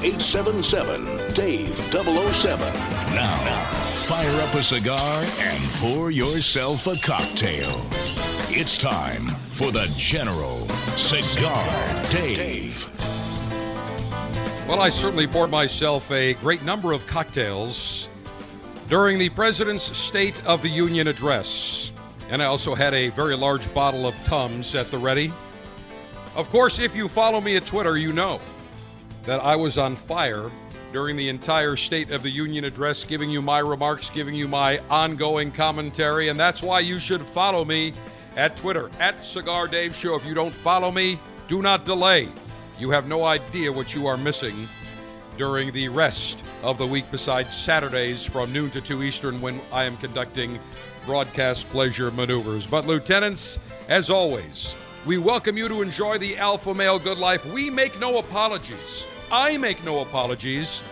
877 Dave 007. Now, fire up a cigar and pour yourself a cocktail. It's time for the General Cigar Dave. Well, I certainly poured myself a great number of cocktails during the President's State of the Union address. And I also had a very large bottle of Tums at the ready. Of course, if you follow me at Twitter, you know that I was on fire during the entire State of the Union address, giving you my remarks, giving you my ongoing commentary. And that's why you should follow me at Twitter, at Cigar Dave Show. If you don't follow me, do not delay. You have no idea what you are missing during the rest of the week, besides Saturdays from noon to 2 Eastern when I am conducting broadcast pleasure maneuvers. But, Lieutenants, as always, we welcome you to enjoy the Alpha Male Good Life. We make no apologies. I make no apologies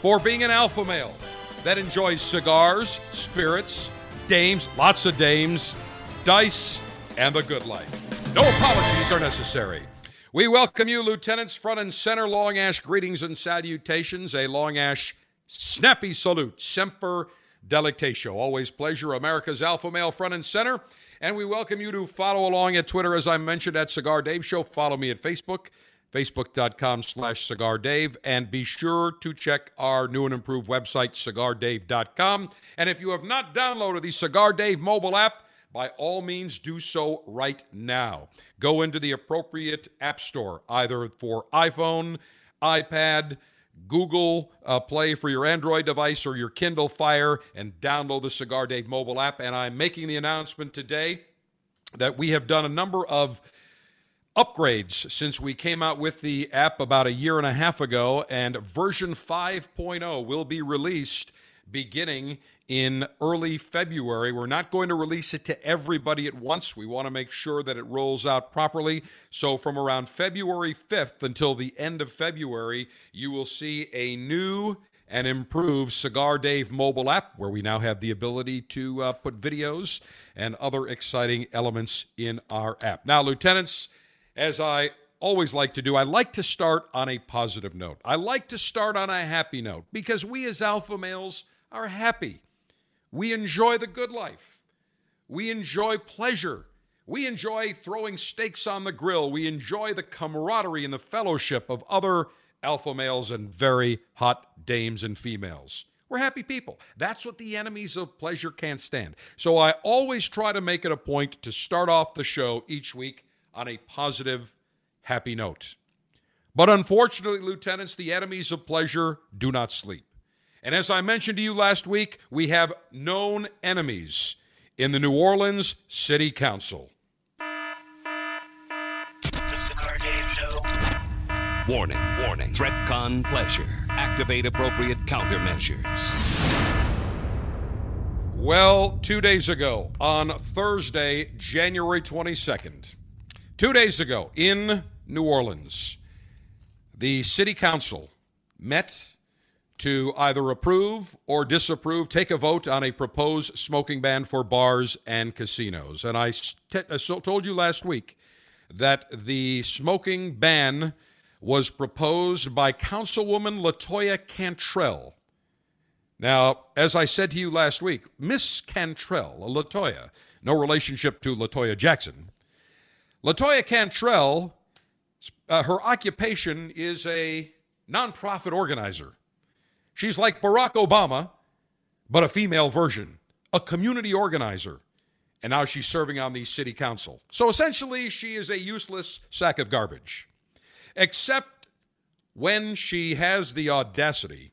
for being an alpha male that enjoys cigars, spirits, dames, lots of dames, dice, and the good life. No apologies are necessary. We welcome you, Lieutenants, front and center. Long Ash greetings and salutations. A Long Ash snappy salute. Semper delectatio. Always pleasure. America's alpha male front and center. And we welcome you to follow along at Twitter, as I mentioned, at Cigar Dave Show. Follow me at Facebook, facebook.com slash Cigar Dave. And be sure to check our new and improved website, cigardave.com. And if you have not downloaded the Cigar Dave mobile app, by all means do so right now. Go into the appropriate app store, either for iPhone, iPad, Google uh, Play for your Android device or your Kindle Fire, and download the Cigar Dave mobile app. And I'm making the announcement today that we have done a number of upgrades since we came out with the app about a year and a half ago, and version 5.0 will be released beginning in early February. We're not going to release it to everybody at once. We want to make sure that it rolls out properly. So, from around February 5th until the end of February, you will see a new and improved Cigar Dave mobile app where we now have the ability to uh, put videos and other exciting elements in our app. Now, lieutenants, as I always like to do, I like to start on a positive note. I like to start on a happy note because we as alpha males are happy. We enjoy the good life. We enjoy pleasure. We enjoy throwing steaks on the grill. We enjoy the camaraderie and the fellowship of other alpha males and very hot dames and females. We're happy people. That's what the enemies of pleasure can't stand. So I always try to make it a point to start off the show each week on a positive, happy note. But unfortunately, lieutenants, the enemies of pleasure do not sleep. And as I mentioned to you last week, we have known enemies in the New Orleans City Council. Warning, warning. Threat con pleasure. Activate appropriate countermeasures. Well, two days ago, on Thursday, January 22nd, two days ago in New Orleans, the City Council met to either approve or disapprove, take a vote on a proposed smoking ban for bars and casinos. And I told you last week that the smoking ban was proposed by Councilwoman Latoya Cantrell. Now, as I said to you last week, Miss Cantrell, Latoya, no relationship to Latoya Jackson. Latoya Cantrell, uh, her occupation is a nonprofit organizer. She's like Barack Obama, but a female version, a community organizer. And now she's serving on the city council. So essentially, she is a useless sack of garbage. Except when she has the audacity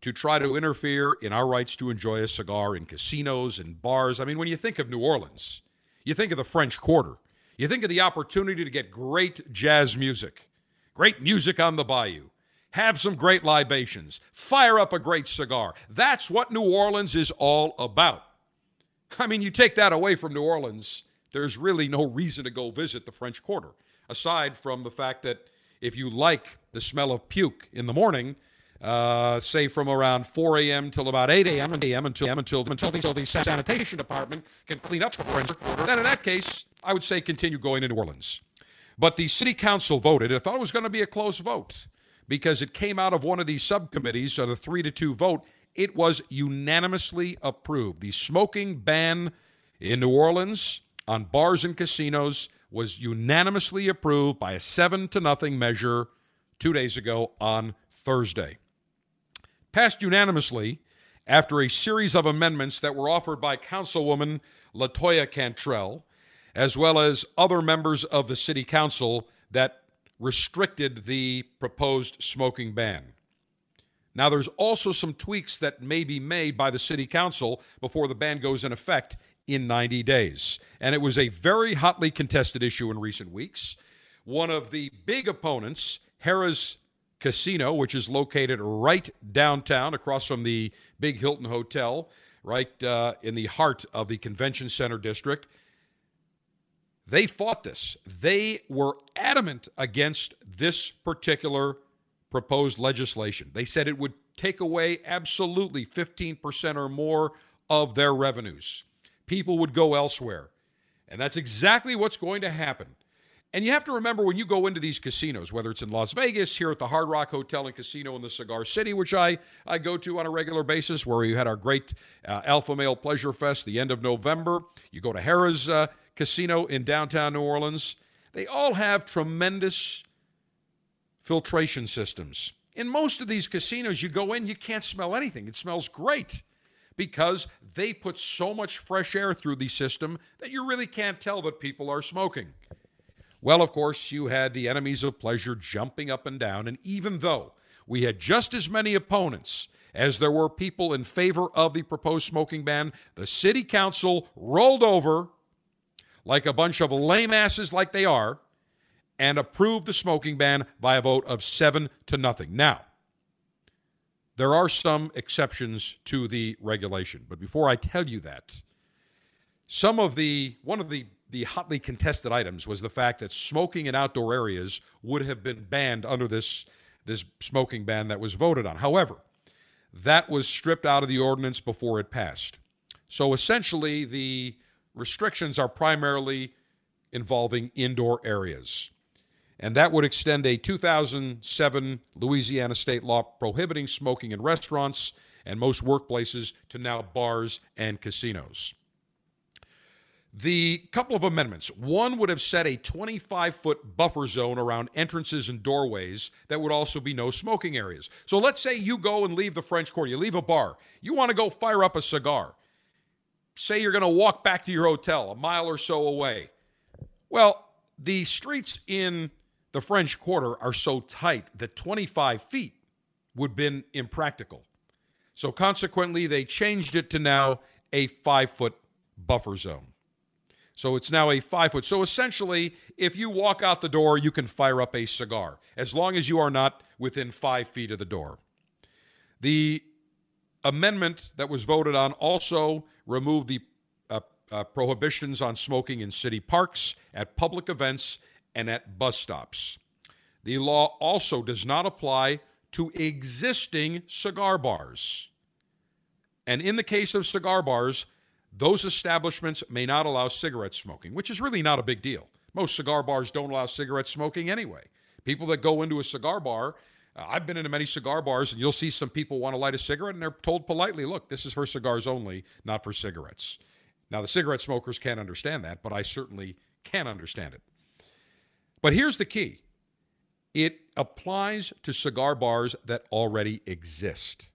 to try to interfere in our rights to enjoy a cigar in casinos and bars. I mean, when you think of New Orleans, you think of the French Quarter, you think of the opportunity to get great jazz music, great music on the bayou, have some great libations, fire up a great cigar. That's what New Orleans is all about. I mean, you take that away from New Orleans, there's really no reason to go visit the French Quarter, aside from the fact that if you like the smell of puke in the morning, uh, say from around 4 a.m. till about 8 a.m. a.m. until until until the, until the sanitation department can clean up the French Quarter. Then in that case, I would say continue going to New Orleans. But the city council voted. I thought it was going to be a close vote because it came out of one of these subcommittees, so the three to two vote. It was unanimously approved. The smoking ban in New Orleans on bars and casinos was unanimously approved by a seven to nothing measure two days ago on Thursday passed unanimously after a series of amendments that were offered by Councilwoman Latoya Cantrell, as well as other members of the City Council that restricted the proposed smoking ban. Now, there's also some tweaks that may be made by the City Council before the ban goes in effect in 90 days. And it was a very hotly contested issue in recent weeks. One of the big opponents, Harrah's Casino, which is located right downtown across from the big Hilton Hotel, right uh, in the heart of the Convention Center district. They fought this. They were adamant against this particular proposed legislation. They said it would take away absolutely 15% or more of their revenues. People would go elsewhere. And that's exactly what's going to happen. And you have to remember when you go into these casinos, whether it's in Las Vegas, here at the Hard Rock Hotel and Casino in the Cigar City, which I, I go to on a regular basis, where we had our great uh, Alpha Male Pleasure Fest the end of November. You go to Harrah's uh, Casino in downtown New Orleans. They all have tremendous filtration systems. In most of these casinos, you go in, you can't smell anything. It smells great because they put so much fresh air through the system that you really can't tell that people are smoking. Well, of course, you had the enemies of pleasure jumping up and down, and even though we had just as many opponents as there were people in favor of the proposed smoking ban, the city council rolled over like a bunch of lame asses like they are and approved the smoking ban by a vote of 7 to nothing. Now, there are some exceptions to the regulation, but before I tell you that, some of the one of the the hotly contested items was the fact that smoking in outdoor areas would have been banned under this this smoking ban that was voted on. However, that was stripped out of the ordinance before it passed. So essentially, the restrictions are primarily involving indoor areas. And that would extend a 2007 Louisiana state law prohibiting smoking in restaurants and most workplaces to now bars and casinos. The couple of amendments. One would have set a 25 foot buffer zone around entrances and doorways that would also be no smoking areas. So let's say you go and leave the French Quarter, you leave a bar, you want to go fire up a cigar. Say you're going to walk back to your hotel a mile or so away. Well, the streets in the French Quarter are so tight that 25 feet would have been impractical. So consequently, they changed it to now a five foot buffer zone. So it's now a five foot. So essentially, if you walk out the door, you can fire up a cigar as long as you are not within five feet of the door. The amendment that was voted on also removed the uh, uh, prohibitions on smoking in city parks, at public events, and at bus stops. The law also does not apply to existing cigar bars. And in the case of cigar bars, those establishments may not allow cigarette smoking, which is really not a big deal. Most cigar bars don't allow cigarette smoking anyway. People that go into a cigar bar, uh, I've been into many cigar bars, and you'll see some people want to light a cigarette, and they're told politely, look, this is for cigars only, not for cigarettes. Now, the cigarette smokers can't understand that, but I certainly can understand it. But here's the key it applies to cigar bars that already exist.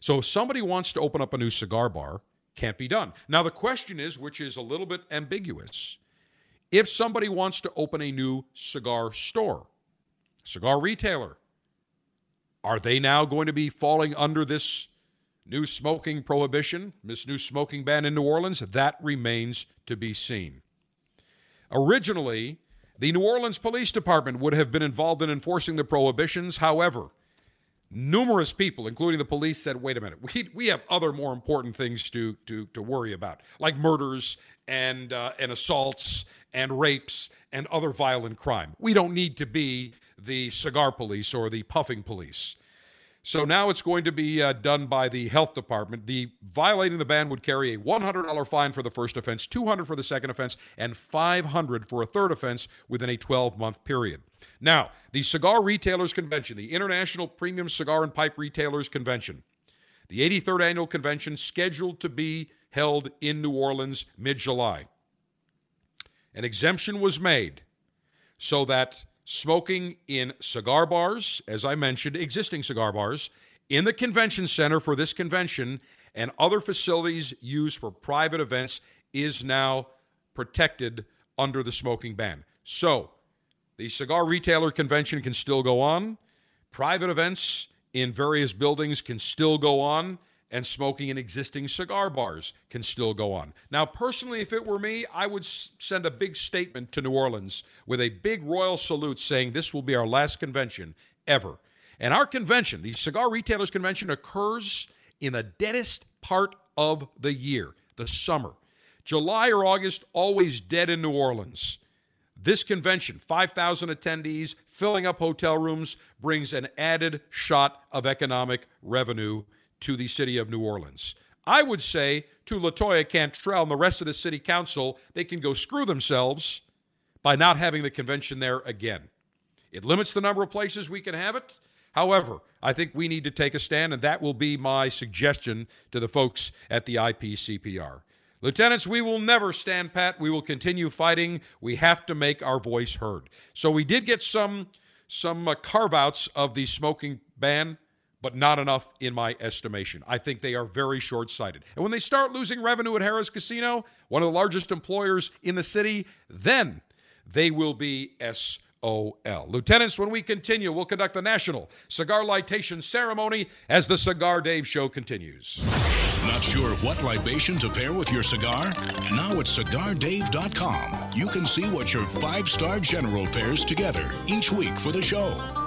So if somebody wants to open up a new cigar bar, can't be done. Now, the question is, which is a little bit ambiguous if somebody wants to open a new cigar store, cigar retailer, are they now going to be falling under this new smoking prohibition, this new smoking ban in New Orleans? That remains to be seen. Originally, the New Orleans Police Department would have been involved in enforcing the prohibitions. However, numerous people, including the police, said, wait a minute, we, we have other more important things to, to, to worry about, like murders and, uh, and assaults and rapes and other violent crime. We don't need to be the cigar police or the puffing police. So now it's going to be uh, done by the health department. The violating the ban would carry a $100 fine for the first offense, 200 for the second offense, and 500 for a third offense within a 12-month period. Now, the Cigar Retailers Convention, the International Premium Cigar and Pipe Retailers Convention, the 83rd annual convention scheduled to be held in New Orleans mid-July. An exemption was made so that smoking in cigar bars, as I mentioned, existing cigar bars, in the convention center for this convention and other facilities used for private events is now protected under the smoking ban. So, the cigar retailer convention can still go on. Private events in various buildings can still go on and smoking in existing cigar bars can still go on. Now, personally, if it were me, I would s- send a big statement to New Orleans with a big royal salute saying this will be our last convention ever. And our convention, the Cigar Retailers Convention, occurs in the deadest part of the year, the summer. July or August, always dead in New Orleans. This convention, 5,000 attendees, filling up hotel rooms, brings an added shot of economic revenue to the city of New Orleans. I would say to Latoya Cantrell and the rest of the city council, they can go screw themselves by not having the convention there again. It limits the number of places we can have it. However, I think we need to take a stand, and that will be my suggestion to the folks at the IPCPR. Lieutenants, we will never stand pat. We will continue fighting. We have to make our voice heard. So we did get some some uh, carve outs of the smoking ban but not enough in my estimation. I think they are very short sighted. And when they start losing revenue at Harrah's Casino, one of the largest employers in the city, then they will be SOL. Lieutenants, when we continue, we'll conduct the national cigar lightation ceremony as the Cigar Dave show continues. Not sure what libation to pair with your cigar? Now at cigardave.com, you can see what your five star general pairs together each week for the show.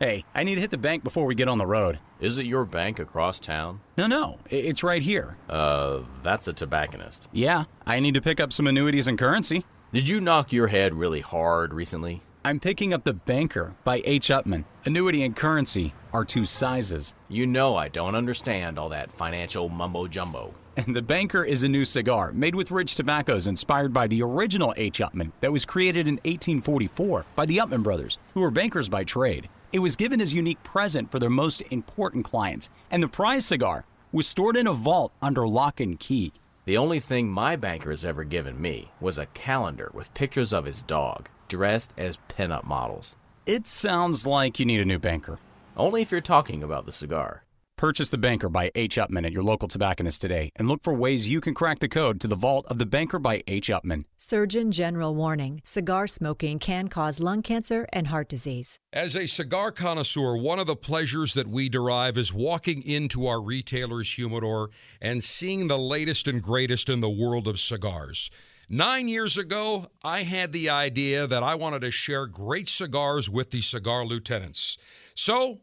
Hey, I need to hit the bank before we get on the road. Is it your bank across town? No, no, it's right here. Uh, that's a tobacconist. Yeah, I need to pick up some annuities and currency. Did you knock your head really hard recently? I'm picking up The Banker by H. Upmann. Annuity and currency are two sizes. You know I don't understand all that financial mumbo jumbo. And The Banker is a new cigar made with rich tobaccos inspired by the original H. Upmann that was created in 1844 by the Upmann brothers, who were bankers by trade. It was given as a unique present for their most important clients, and the prize cigar was stored in a vault under lock and key. The only thing my banker has ever given me was a calendar with pictures of his dog, dressed as pinup models. It sounds like you need a new banker. Only if you're talking about the cigar. Purchase The Banker by H. Upmann at your local tobacconist today and look for ways you can crack the code to the vault of The Banker by H. Upmann. Surgeon General warning cigar smoking can cause lung cancer and heart disease. As a cigar connoisseur, one of the pleasures that we derive is walking into our retailer's humidor and seeing the latest and greatest in the world of cigars. Nine years ago, I had the idea that I wanted to share great cigars with the cigar lieutenants. So,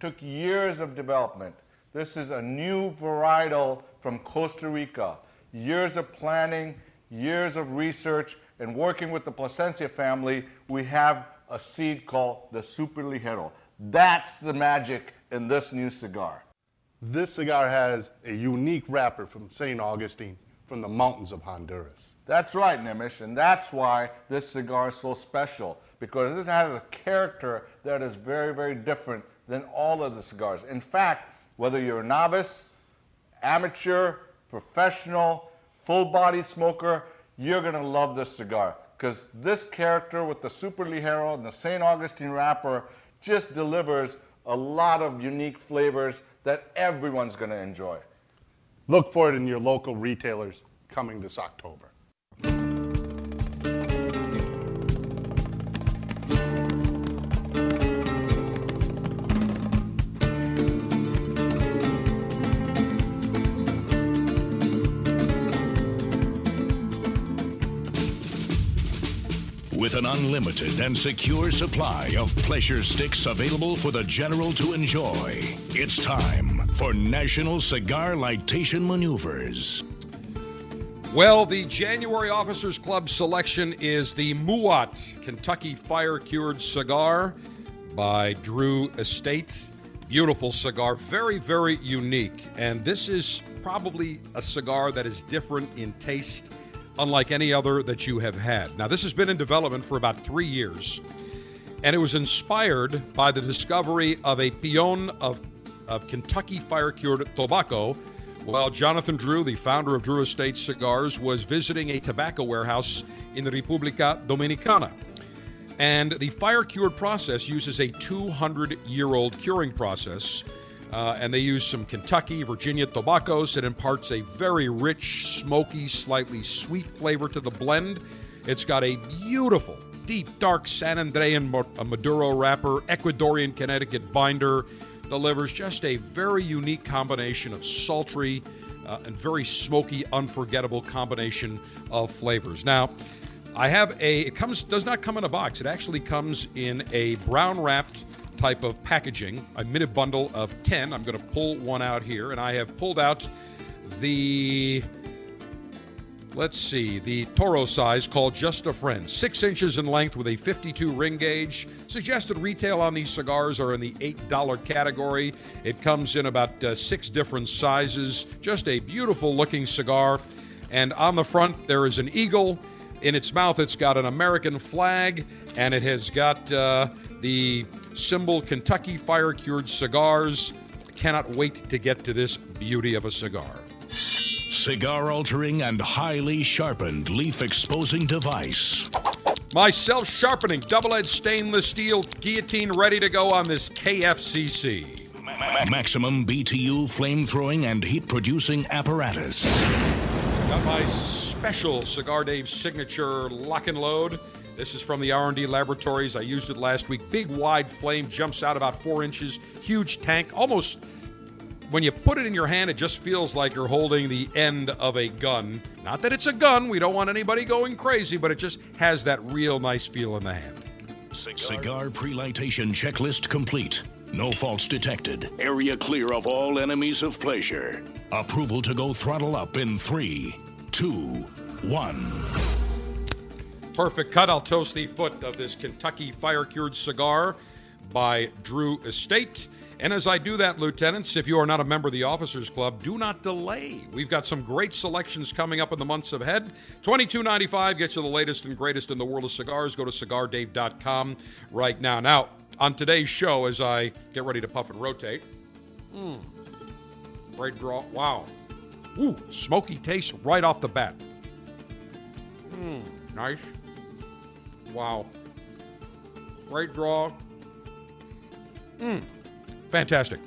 took years of development. This is a new varietal from Costa Rica. Years of planning, years of research, and working with the Plasencia family, we have a seed called the Super Ligero. That's the magic in this new cigar. This cigar has a unique wrapper from St. Augustine from the mountains of Honduras. That's right, Nimish, and that's why this cigar is so special because it has a character that is very, very different than all of the cigars. In fact, whether you're a novice, amateur, professional, full body smoker, you're gonna love this cigar because this character with the Super Ligero and the St. Augustine wrapper just delivers a lot of unique flavors that everyone's gonna enjoy. Look for it in your local retailers coming this October. With an unlimited and secure supply of pleasure sticks available for the general to enjoy, it's time for National Cigar Lightation Maneuvers. Well, the January Officers Club selection is the MUWAT Kentucky Fire Cured Cigar by Drew Estate. Beautiful cigar, very, very unique. And this is probably a cigar that is different in taste, unlike any other that you have had. Now, this has been in development for about three years, and it was inspired by the discovery of a peon of, of Kentucky Fire Cured tobacco While Jonathan Drew, the founder of Drew Estate Cigars, was visiting a tobacco warehouse in the República Dominicana. And the fire cured process uses a 200 year old curing process. Uh, and they use some Kentucky, Virginia tobaccos It imparts a very rich, smoky, slightly sweet flavor to the blend. It's got a beautiful, deep, dark San Andrean Maduro wrapper, Ecuadorian Connecticut binder, delivers just a very unique combination of sultry uh, and very smoky, unforgettable combination of flavors. Now, I have a. It comes does not come in a box. It actually comes in a brown wrapped type of packaging. I made a bundle of ten. I'm going to pull one out here, and I have pulled out the let's see, the Toro size called Just a Friend. Six inches in length with a 52 ring gauge. Suggested retail on these cigars are in the $8 category. It comes in about uh, six different sizes. Just a beautiful looking cigar. And on the front, there is an eagle. In its mouth, it's got an American flag, and it has got uh, the symbol Kentucky Fire Cured Cigars. Cannot wait to get to this beauty of a cigar cigar altering and highly sharpened leaf exposing device. My self sharpening double edged stainless steel guillotine ready to go on this KFCC. Maximum BTU flame throwing and heat producing apparatus. Got my special Cigar Dave signature lock and load. This is from the R&D laboratories. I used it last week. Big wide flame jumps out about four inches. Huge tank, almost when you put it in your hand, it just feels like you're holding the end of a gun. Not that it's a gun, we don't want anybody going crazy, but it just has that real nice feel in the hand. Cigar pre-lightation checklist complete. No faults detected. Area clear of all enemies of pleasure. Approval to go throttle up in three, two, one. Perfect cut. I'll toast the foot of this Kentucky fire cured cigar by Drew Estate. And as I do that, lieutenants, if you are not a member of the Officers Club, do not delay. We've got some great selections coming up in the months ahead. Twenty-two ninety-five gets you the latest and greatest in the world of cigars. Go to cigardave.com right now. Now, on today's show, as I get ready to puff and rotate, mm, great draw. Wow. Ooh, smoky taste right off the bat. Mmm, nice. Wow. Great draw. Mmm. Fantastic.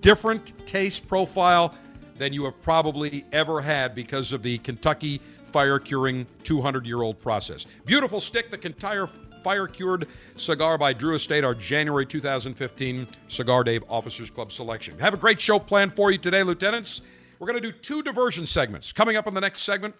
different taste profile than you have probably ever had because of the Kentucky fire curing 200 year old process. Beautiful stick, the entire fire cured cigar by Drew Estate, our January 2015 Cigar Dave Officers Club selection. Have a great show planned for you today, Lieutenants. We're going to do two diversion segments. Coming up in the next segment,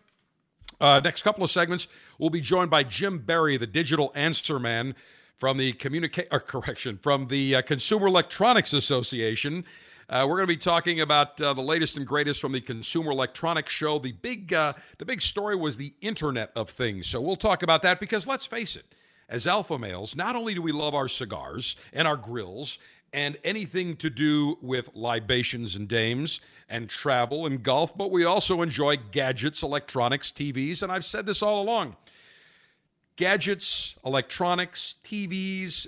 uh, next couple of segments, we'll be joined by Jim Barry, the digital answer man from the communicate or correction from the uh, Consumer Electronics Association. Uh, we're going to be talking about uh, the latest and greatest from the Consumer Electronics Show. The big, uh, the big story was the Internet of Things. So we'll talk about that because let's face it, as alpha males, not only do we love our cigars and our grills and anything to do with libations and dames and travel and golf, but we also enjoy gadgets, electronics, TVs, and I've said this all along. Gadgets, electronics, TVs,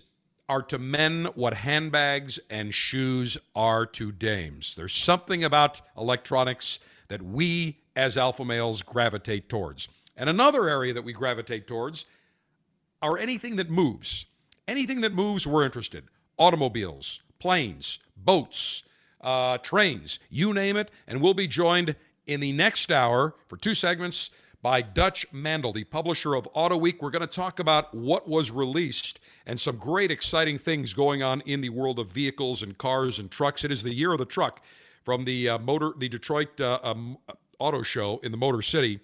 are to men what handbags and shoes are to dames. There's something about electronics that we as alpha males gravitate towards. And another area that we gravitate towards are anything that moves. Anything that moves, we're interested. Automobiles, planes, boats, uh, trains, you name it. And we'll be joined in the next hour for two segments by Dutch Mandel, the publisher of Auto Week. We're going to talk about what was released and some great, exciting things going on in the world of vehicles and cars and trucks. It is the year of the truck from the uh, motor, the Detroit uh, um, Auto Show in the Motor City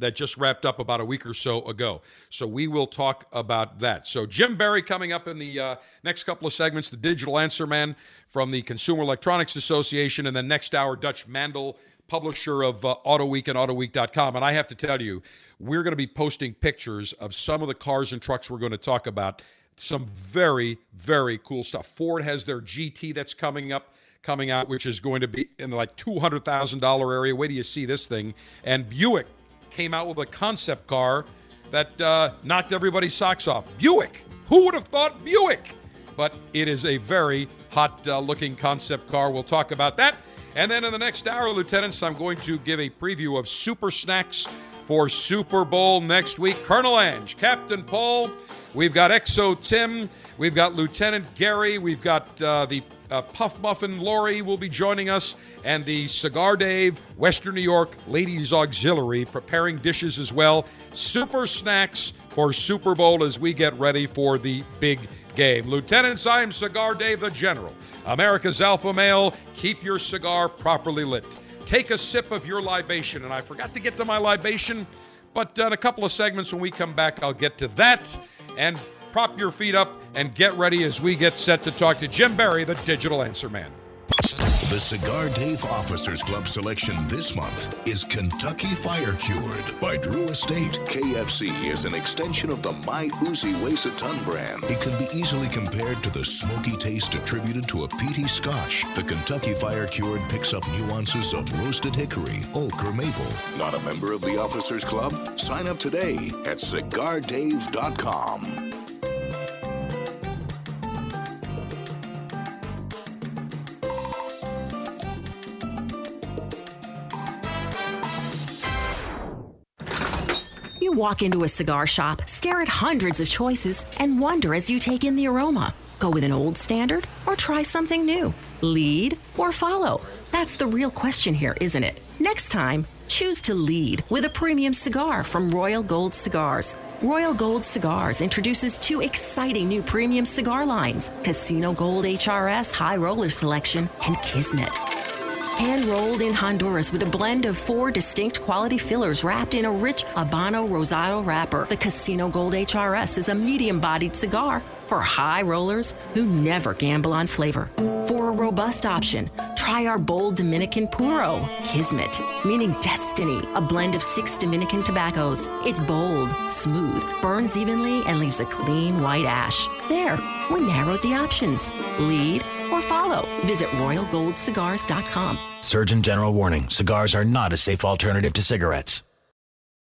that just wrapped up about a week or so ago. So we will talk about that. So Jim Barry coming up in the uh, next couple of segments, the digital answer man from the Consumer Electronics Association, and then next hour, Dutch Mandel publisher of uh, Auto Week and AutoWeek.com. And I have to tell you, we're going to be posting pictures of some of the cars and trucks we're going to talk about. Some very, very cool stuff. Ford has their GT that's coming up, coming out, which is going to be in the like $200,000 area. Wait do you see this thing. And Buick came out with a concept car that uh, knocked everybody's socks off. Buick! Who would have thought Buick? But it is a very hot uh, looking concept car. We'll talk about that. And then in the next hour, Lieutenants, I'm going to give a preview of super snacks for Super Bowl next week. Colonel Ange, Captain Paul, we've got Exo Tim, we've got Lieutenant Gary, we've got uh, the uh, Puff Muffin Lori will be joining us, and the Cigar Dave, Western New York Ladies Auxiliary, preparing dishes as well. Super snacks for Super Bowl as we get ready for the big game. Lieutenants, I am Cigar Dave the General. America's Alpha Male, keep your cigar properly lit. Take a sip of your libation. And I forgot to get to my libation, but in a couple of segments when we come back, I'll get to that. And prop your feet up and get ready as we get set to talk to Jim Barry, the digital answer man. The Cigar Dave Officers Club selection this month is Kentucky Fire Cured by Drew Estate. KFC is an extension of the My Uzi Weighs a Ton brand. It can be easily compared to the smoky taste attributed to a peaty scotch. The Kentucky Fire Cured picks up nuances of roasted hickory, oak, or maple. Not a member of the Officers Club? Sign up today at cigardave.com. You walk into a cigar shop, stare at hundreds of choices, and wonder as you take in the aroma. Go with an old standard or try something new? Lead or follow? That's the real question here, isn't it? Next time, choose to lead with a premium cigar from Royal Gold Cigars. Royal Gold Cigars introduces two exciting new premium cigar lines Casino Gold HRS High Roller Selection and Kismet. Hand rolled in Honduras with a blend of four distinct quality fillers wrapped in a rich Habano Rosado wrapper. The Casino Gold HRS is a medium bodied cigar for high rollers who never gamble on flavor. For a robust option, try our bold Dominican Puro, Kismet, meaning destiny, a blend of six Dominican tobaccos. It's bold, smooth, burns evenly, and leaves a clean white ash. There, we narrowed the options. Lead or follow. Visit RoyalGoldCigars.com. Surgeon General warning cigars are not a safe alternative to cigarettes.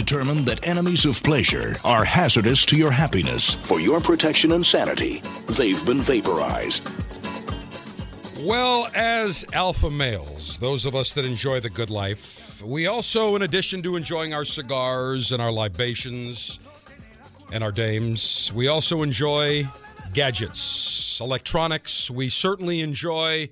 Determined that enemies of pleasure are hazardous to your happiness. For your protection and sanity, they've been vaporized. Well, as alpha males, those of us that enjoy the good life, we also, in addition to enjoying our cigars and our libations and our dames, we also enjoy gadgets, electronics. We certainly enjoy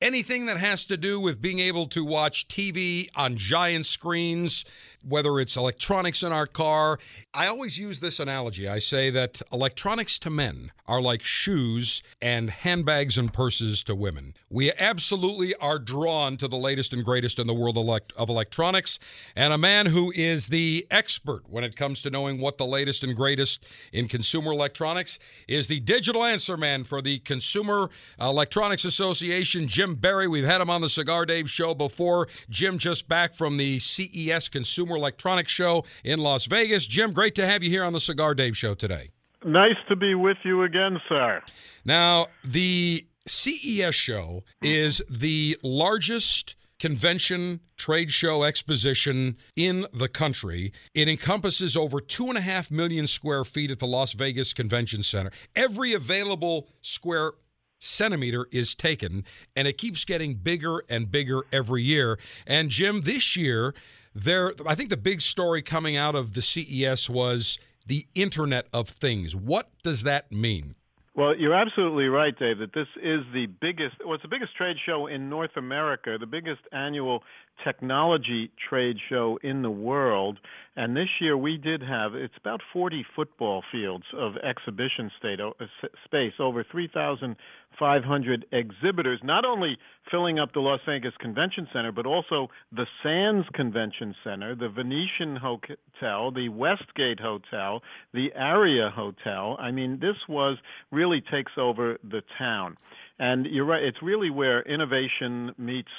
anything that has to do with being able to watch TV on giant screens whether it's electronics in our car. I always use this analogy. I say that electronics to men are like shoes and handbags and purses to women. We absolutely are drawn to the latest and greatest in the world of electronics, and a man who is the expert when it comes to knowing what the latest and greatest in consumer electronics is the digital answer man for the Consumer Electronics Association, Jim Barry. We've had him on the Cigar Dave show before. Jim just back from the CES Consumer Consumer Electronics Show in Las Vegas. Jim, great to have you here on the Cigar Dave Show today. Nice to be with you again, sir. Now, the CES show is the largest convention, trade show, exposition in the country. It encompasses over two and a half million square feet at the Las Vegas Convention Center. Every available square centimeter is taken, and it keeps getting bigger and bigger every year. And Jim, this year, there I think the big story coming out of the CES was the Internet of Things. What does that mean? Well, you're absolutely right, Dave, that this is the biggest, well, it's the biggest trade show in North America, the biggest annual technology trade show in the world. And this year we did have, it's about 40 football fields of exhibition state, uh, space, over 3,500 exhibitors, not only filling up the Los Angeles Convention Center, but also the Sands Convention Center, the Venetian Hotel, the Westgate Hotel, the Aria Hotel. I mean, this was really takes over the town. And you're right, it's really where innovation meets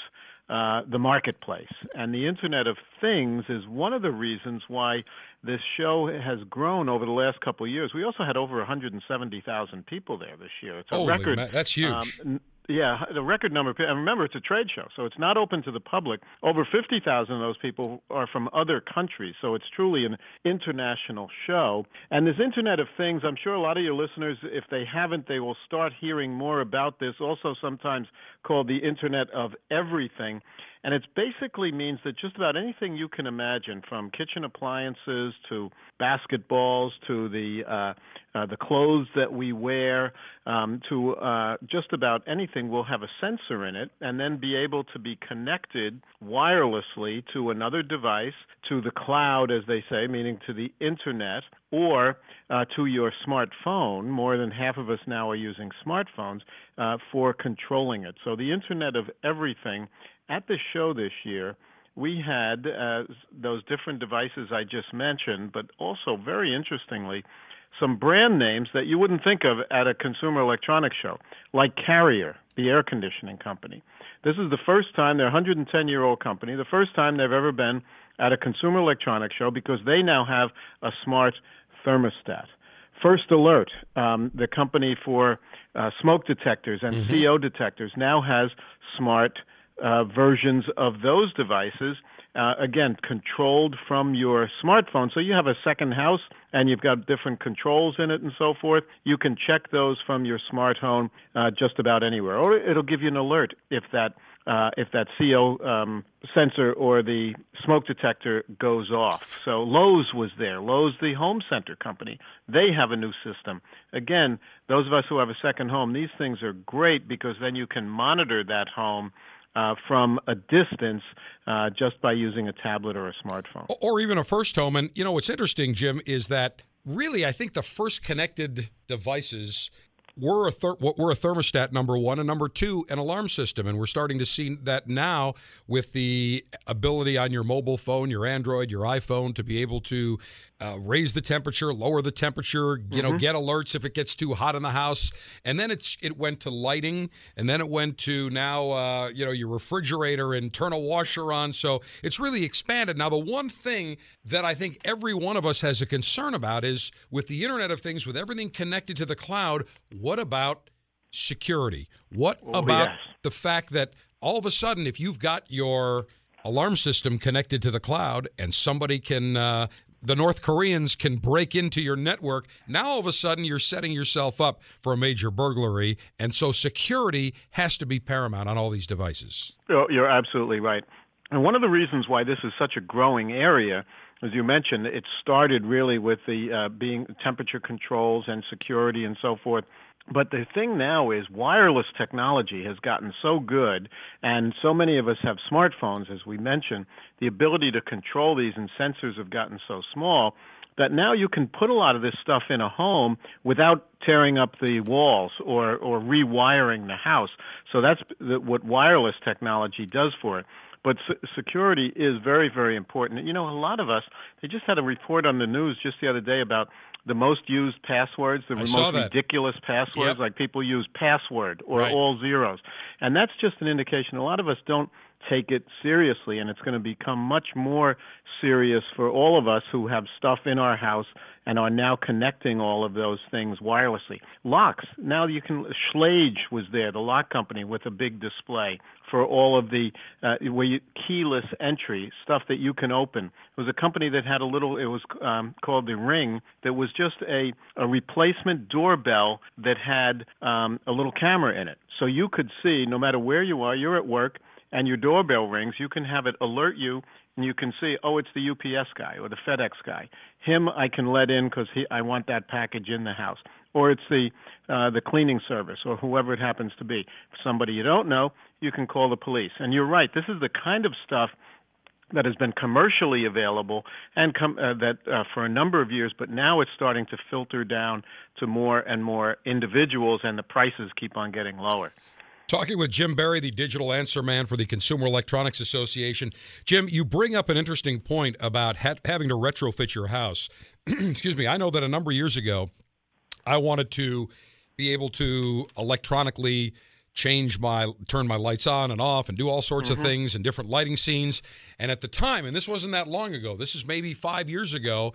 uh, the marketplace. And the Internet of Things is one of the reasons why this show has grown over the last couple of years. We also had over 170,000 people there this year. It's a Holy record. Man, that's huge. Um, yeah, the record number. And remember, it's a trade show, so it's not open to the public. Over 50,000 of those people are from other countries, so it's truly an international show. And this Internet of Things, I'm sure a lot of your listeners, if they haven't, they will start hearing more about this. Also, sometimes called the Internet of Everything. And it basically means that just about anything you can imagine, from kitchen appliances to basketballs to the uh, uh, the clothes that we wear, um, to uh, just about anything, will have a sensor in it, and then be able to be connected wirelessly to another device, to the cloud, as they say, meaning to the internet, or uh, to your smartphone. More than half of us now are using smartphones uh, for controlling it. So the Internet of Everything at the show this year, we had uh, those different devices I just mentioned, but also very interestingly, some brand names that you wouldn't think of at a consumer electronics show, like Carrier, the air conditioning company. This is the first time they're a 110 year old company, the first time they've ever been at a consumer electronics show because they now have a smart thermostat. First Alert, um, the company for uh, smoke detectors and mm-hmm. CO detectors, now has smart uh, versions of those devices. Uh, again, controlled from your smartphone. So you have a second house and you've got different controls in it and so forth. You can check those from your smartphone uh, just about anywhere, or it'll give you an alert if that uh, if that CO um, sensor or the smoke detector goes off. So Lowe's was there. Lowe's, the home center company, they have a new system. Again, those of us who have a second home, these things are great because then you can monitor that home uh, from a distance uh, just by using a tablet or a smartphone. Or even a first home. And, you know, what's interesting, Jim, is that really I think the first connected devices we're a ther- we're a thermostat number one and number two an alarm system and we're starting to see that now with the ability on your mobile phone your android your iphone to be able to uh, raise the temperature lower the temperature you mm-hmm. know get alerts if it gets too hot in the house and then it's it went to lighting and then it went to now uh, you know your refrigerator and turn a washer on so it's really expanded now the one thing that i think every one of us has a concern about is with the internet of things with everything connected to the cloud what about security? What oh, about yes. the fact that all of a sudden, if you've got your alarm system connected to the cloud, and somebody can. Uh, the North Koreans can break into your network. Now, all of a sudden, you're setting yourself up for a major burglary. And so, security has to be paramount on all these devices. Oh, you're absolutely right. And one of the reasons why this is such a growing area, as you mentioned, it started really with the uh, being temperature controls and security and so forth. But the thing now is wireless technology has gotten so good, and so many of us have smartphones, as we mentioned. The ability to control these and sensors have gotten so small that now you can put a lot of this stuff in a home without tearing up the walls or, or rewiring the house. So that's what wireless technology does for it. But security is very, very important. You know, a lot of us, they just had a report on the news just the other day about the most used passwords, the I most ridiculous passwords, Yep. like people use password or Right. all zeros. And that's just an indication. A lot of us don't take it seriously, and it's going to become much more serious for all of us who have stuff in our house and are now connecting all of those things wirelessly. Locks. Now you can. Schlage was there, the lock company, with a big display for all of the uh, where you, keyless entry stuff that you can open. It was a company that had a little. It was um, called the Ring. That was just a a replacement doorbell that had um, a little camera in it, so you could see no matter where you are. You're at work and your doorbell rings, you can have it alert you, and you can see, oh, it's the UPS guy or the FedEx guy. Him, I can let in because I want that package in the house. Or it's the uh, the cleaning service or whoever it happens to be. If somebody you don't know, you can call the police. And you're right. This is the kind of stuff that has been commercially available and com- uh, that uh, for a number of years, but now it's starting to filter down to more and more individuals, and the prices keep on getting lower. Talking with Jim Barry, the digital answer man for the Consumer Electronics Association. Jim, you bring up an interesting point about ha- having to retrofit your house. Excuse me. I know that a number of years ago, I wanted to be able to electronically change my turn my lights on and off and do all sorts of Mhm. things and different lighting scenes and at the time and this wasn't that long ago this is maybe 5 years ago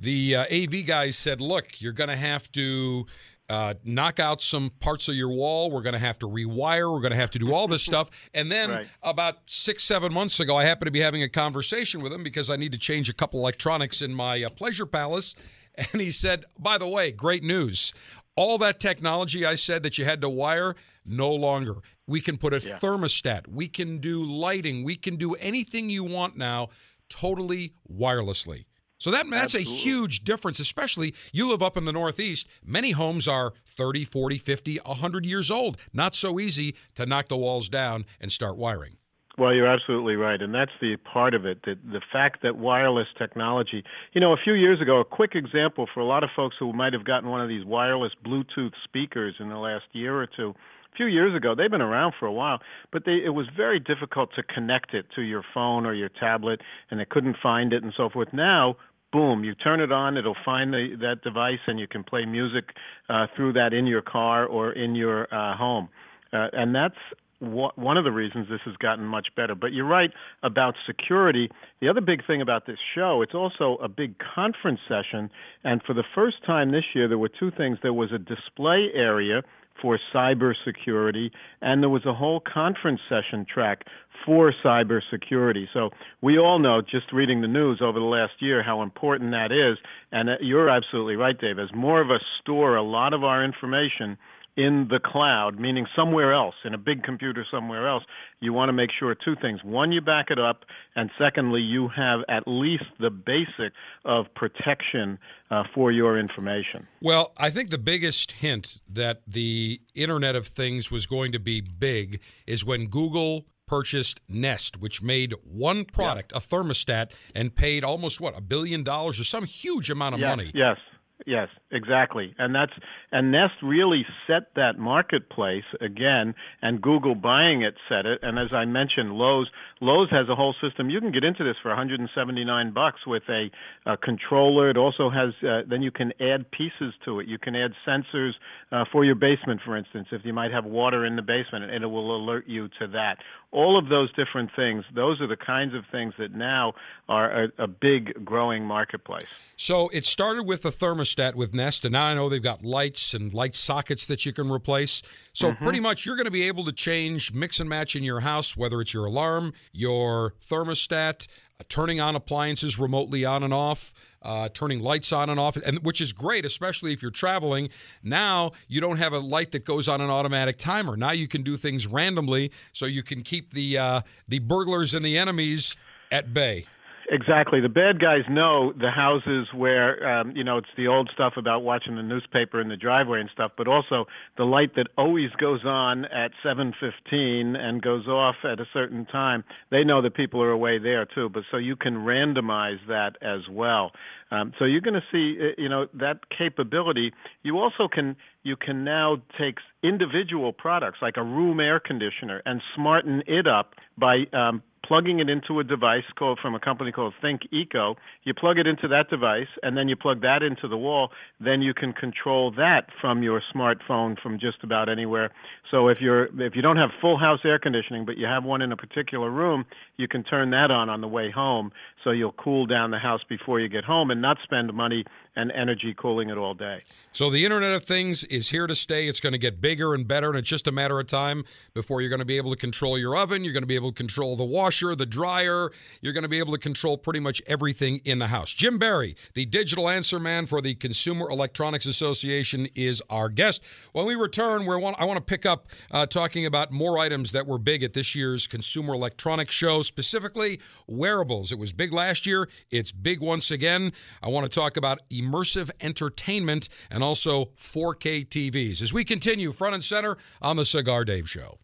the uh, AV guys said look you're going to have to uh, knock out some parts of your wall. We're going to have to rewire. We're going to have to do all this stuff. And then Right. about six, seven months ago, I happened to be having a conversation with him because I need to change a couple electronics in my uh, pleasure palace. And he said, by the way, great news. All that technology I said that you had to wire, no longer. We can put a thermostat. We can do lighting. We can do anything you want now totally wirelessly. So that that's a huge difference, especially you live up in the Northeast. Many homes are 30, 40, 50, 100 years old. Not so easy to knock the walls down and start wiring. Well, you're absolutely right, and that's the part of it. That the fact that wireless technology, you know, a few years ago, a quick example for a lot of folks who might have gotten one of these wireless Bluetooth speakers in the last year or two. A few years ago, they've been around for a while, but they, it was very difficult to connect it to your phone or your tablet, and they couldn't find it and so forth. Now, boom, you turn it on, it'll find the, that device, and you can play music uh, through that in your car or in your uh, home. Uh, and that's one of the reasons this has gotten much better. But you're right about security. The other big thing about this show, it's also a big conference session. And for the first time this year, there were two things. There was a display area for cybersecurity, and there was a whole conference session track for cybersecurity. So we all know, just reading the news over the last year, how important that is. And uh, you're absolutely right, Dave. As more of us store a lot of our information in the cloud, meaning somewhere else, in a big computer somewhere else, you want to make sure two things. One, you back it up, and secondly, you have at least the basic of protection uh, for your information. Well, I think the biggest hint that the Internet of Things was going to be big is when Google purchased Nest, which made one product, a thermostat, and paid almost what a billion dollars or some huge amount of yes, money. Yes. Yes, exactly. And that's and Nest really set that marketplace again and Google buying it set it and as I mentioned Lowe's Lowe's has a whole system. You can get into this for 179 bucks with a, a controller. It also has uh, then you can add pieces to it. You can add sensors uh, for your basement for instance if you might have water in the basement and it will alert you to that. All of those different things, those are the kinds of things that now are a, a big growing marketplace. So it started with the thermostat with Nest, and now I know they've got lights and light sockets that you can replace. So Mhm. pretty much you're going to be able to change, mix and match in your house, whether it's your alarm, your thermostat, uh, turning on appliances remotely on and off. Uh, turning lights on and off, and which is great, especially if you're traveling. Now you don't have a light that goes on an automatic timer. Now you can do things randomly, so you can keep the uh, the burglars and the enemies at bay. Exactly. The bad guys know the houses where, um, you know, it's the old stuff about watching the newspaper in the driveway and stuff, but also the light that always goes on at 7:15 and goes off at a certain time. They know that people are away there too, but so you can randomize that as well. Um, so you're going to see, uh, you know, that capability. You also can you can now take individual products like a room air conditioner and smarten it up by um, plugging it into a device called from a company called Think Eco. You plug it into that device, and then you plug that into the wall. Then you can control that from your smartphone from just about anywhere. So if you're if you don't have full house air conditioning, but you have one in a particular room, you can turn that on on the way home. So you'll cool down the house before you get home and not spend money and energy cooling it all day. So the Internet of Things is here to stay. It's going to get bigger and better, and it's just a matter of time before you're going to be able to control your oven. You're going to be able to control the washer, the dryer. You're going to be able to control pretty much everything in the house. Jim Barry, the digital answer man for the Consumer Electronics Association, is our guest. When we return, we want I want to pick up uh, talking about more items that were big at this year's Consumer Electronics Show, specifically wearables. It was big last year. It's big once again. I want to talk about immersive entertainment and also 4K TVs as we continue front and center on the Cigar Dave Show.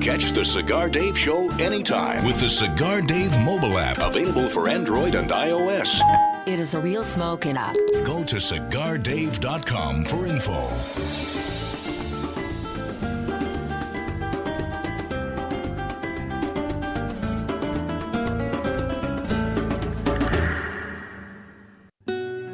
Catch the Cigar Dave Show anytime with the Cigar Dave mobile app, available for Android and iOS. It is a real smoking app. Go to cigardave.com for info.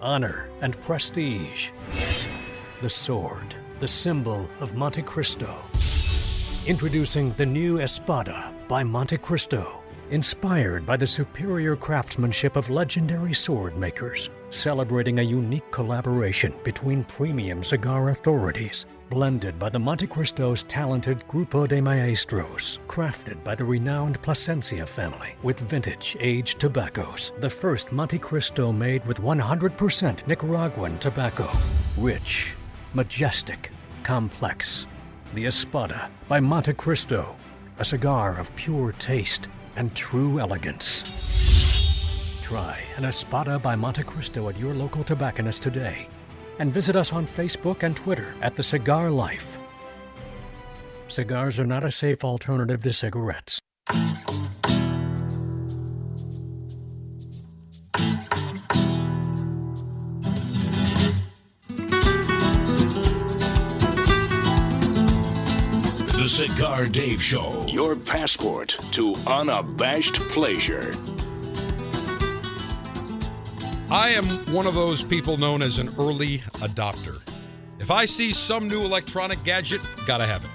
honor, and prestige. The sword, the symbol of Monte Cristo. Introducing the new Espada by Monte Cristo, inspired by the superior craftsmanship of legendary sword makers, celebrating a unique collaboration between premium cigar authorities blended by the Monte Cristo's talented Grupo de Maestros, crafted by the renowned Plasencia family with vintage aged tobaccos. The first Monte Cristo made with 100% Nicaraguan tobacco. Rich, majestic, complex. The Espada by Monte Cristo, a cigar of pure taste and true elegance. Try an Espada by Monte Cristo at your local tobacconist today and visit us on Facebook and Twitter at The Cigar Life. Cigars are not a safe alternative to cigarettes. The Cigar Dave Show, your passport to unabashed pleasure. I am one of those people known as an early adopter. If I see some new electronic gadget, gotta have it.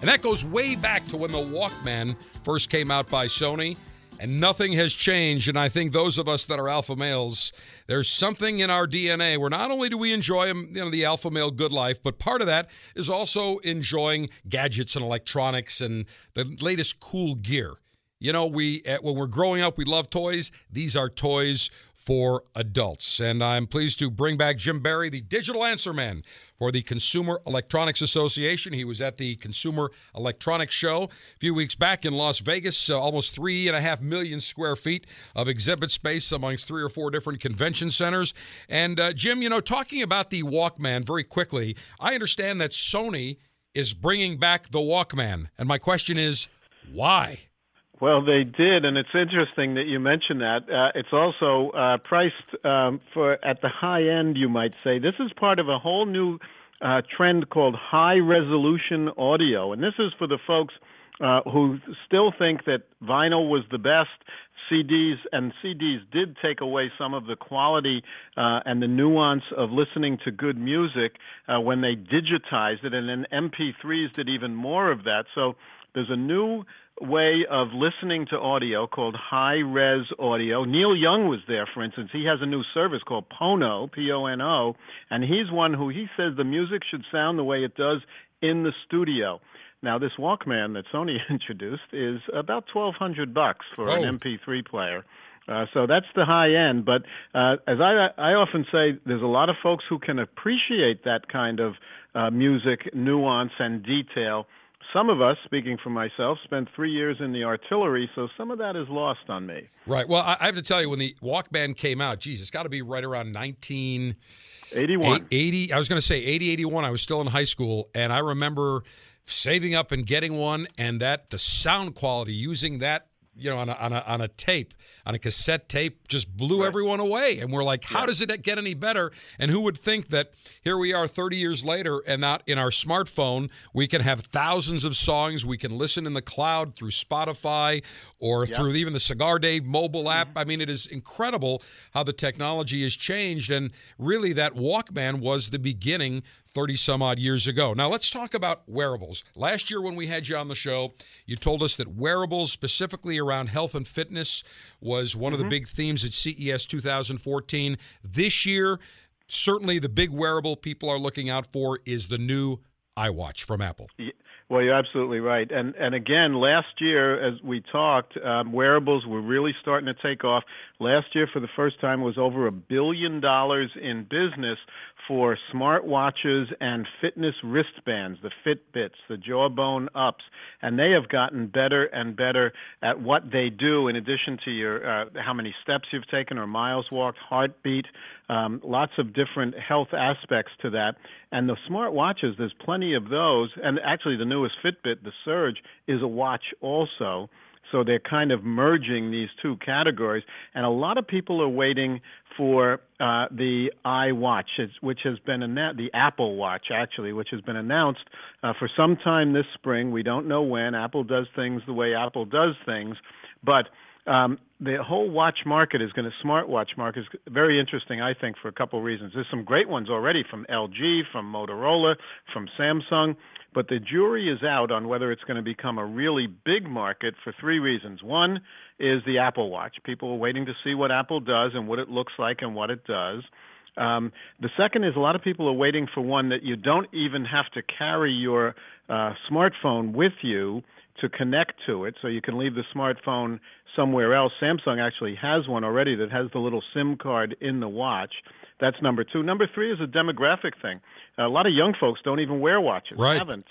And that goes way back to when the Walkman first came out by Sony. and nothing has changed. And I think those of us that are alpha males, there's something in our DNA where not only do we enjoy um, you know, the alpha male good life, but part of that is also enjoying gadgets and electronics and the latest cool gear. You know, we eh, when we're growing up, we love toys. These are toys for adults. And I'm pleased to bring back Jim Barry, the digital answer man for the Consumer Electronics Association. He was at the Consumer Electronics Show a few weeks back in Las Vegas, uh, almost three and a half million square feet of exhibit space amongst three or four different convention centers. And uh, Jim, you know, talking about the Walkman very quickly, I understand that Sony is bringing back the Walkman. And my question is, why? Well, they did, and it's interesting that you mentioned that. Uh, it's also uh, priced um, for at the high end, you might say. This is part of a whole new uh, trend called high resolution audio, and this is for the folks uh, who still think that vinyl was the best. CDs and CDs did take away some of the quality uh, and the nuance of listening to good music uh, when they digitized it, and then MP3s did even more of that. So there's a new way of listening to audio called high res audio. Neil Young was there, for instance. He has a new service called Pono, P O N O, and he's one who he says the music should sound the way it does in the studio. Now, this Walkman that Sony introduced is about twelve hundred bucks for oh. an MP3 player. Uh, so that's the high end. But uh, as I, I often say, there's a lot of folks who can appreciate that kind of uh, music nuance and detail some of us, speaking for myself, spent three years in the artillery, so some of that is lost on me. Right. Well, I have to tell you, when the Walkman came out, geez, it's got to be right around 1981. 80, I was going to say 80, 81. I was still in high school, and I remember saving up and getting one, and that the sound quality using that you know, on a, on a, on a tape, on a cassette tape, just blew right. everyone away. And we're like, how yeah. does it get any better? And who would think that here we are 30 years later and not in our smartphone, we can have thousands of songs. We can listen in the cloud through Spotify or yeah. through even the Cigar Dave mobile app. Mm-hmm. I mean, it is incredible how the technology has changed. And really, that Walkman was the beginning 30 some odd years ago. Now, let's talk about wearables. Last year, when we had you on the show, you told us that wearables, specifically around health and fitness, was one mm-hmm. of the mm-hmm. big themes at CES 2014. This year, certainly the big wearable people are looking out for is the new iWatch from Apple. Well, you're absolutely right. And and again, last year, as we talked, um, wearables were really starting to take off. Last year, for the first time, was over a billion dollars in business for smartwatches and fitness wristbands, the Fitbits, the Jawbone Ups, and they have gotten better and better at what they do. In addition to your uh, how many steps you've taken or miles walked, heartbeat, um, lots of different health aspects to that. And the smartwatches, there's plenty of those. And actually, the newest Fitbit, the Surge, is a watch also. So they're kind of merging these two categories. And a lot of people are waiting for uh, the iWatch, which has been the Apple Watch actually, which has been announced uh, for some time this spring. We don't know when. Apple does things the way Apple does things, but um, the whole watch market is going to smartwatch market is very interesting, I think, for a couple of reasons. There's some great ones already from LG, from Motorola, from Samsung, but the jury is out on whether it's going to become a really big market for three reasons. One is the Apple Watch. People are waiting to see what Apple does and what it looks like and what it does. Um, the second is a lot of people are waiting for one that you don't even have to carry your uh, smartphone with you to connect to it, so you can leave the smartphone somewhere else. Samsung actually has one already that has the little SIM card in the watch. That's number two. Number three is a demographic thing. A lot of young folks don't even wear watches. Right. Haven't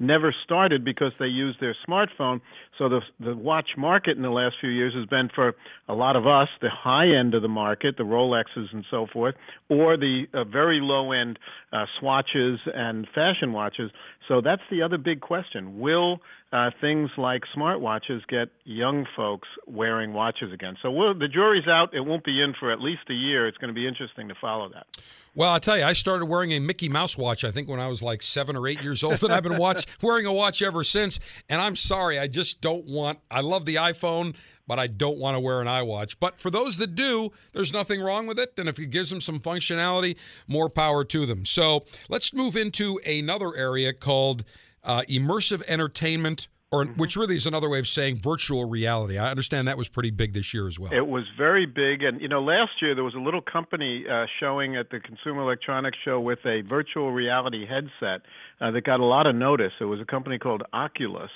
never started because they use their smartphone. So the the watch market in the last few years has been for a lot of us the high end of the market, the Rolexes and so forth, or the uh, very low end uh, swatches and fashion watches. So that's the other big question: Will uh, things like smartwatches get young folks wearing watches again? So we'll, the jury's out. It won't be in for at least a year. It's going to be interesting to follow that. Well, I'll tell you, I started wearing a Mickey Mouse watch, I think, when I was like seven or eight years old, and I've been watch, wearing a watch ever since. And I'm sorry, I just don't want, I love the iPhone, but I don't want to wear an iWatch. But for those that do, there's nothing wrong with it. And if it gives them some functionality, more power to them. So let's move into another area called uh, immersive entertainment or which really is another way of saying virtual reality. I understand that was pretty big this year as well. It was very big, and you know, last year there was a little company uh, showing at the Consumer Electronics Show with a virtual reality headset uh, that got a lot of notice. It was a company called Oculus.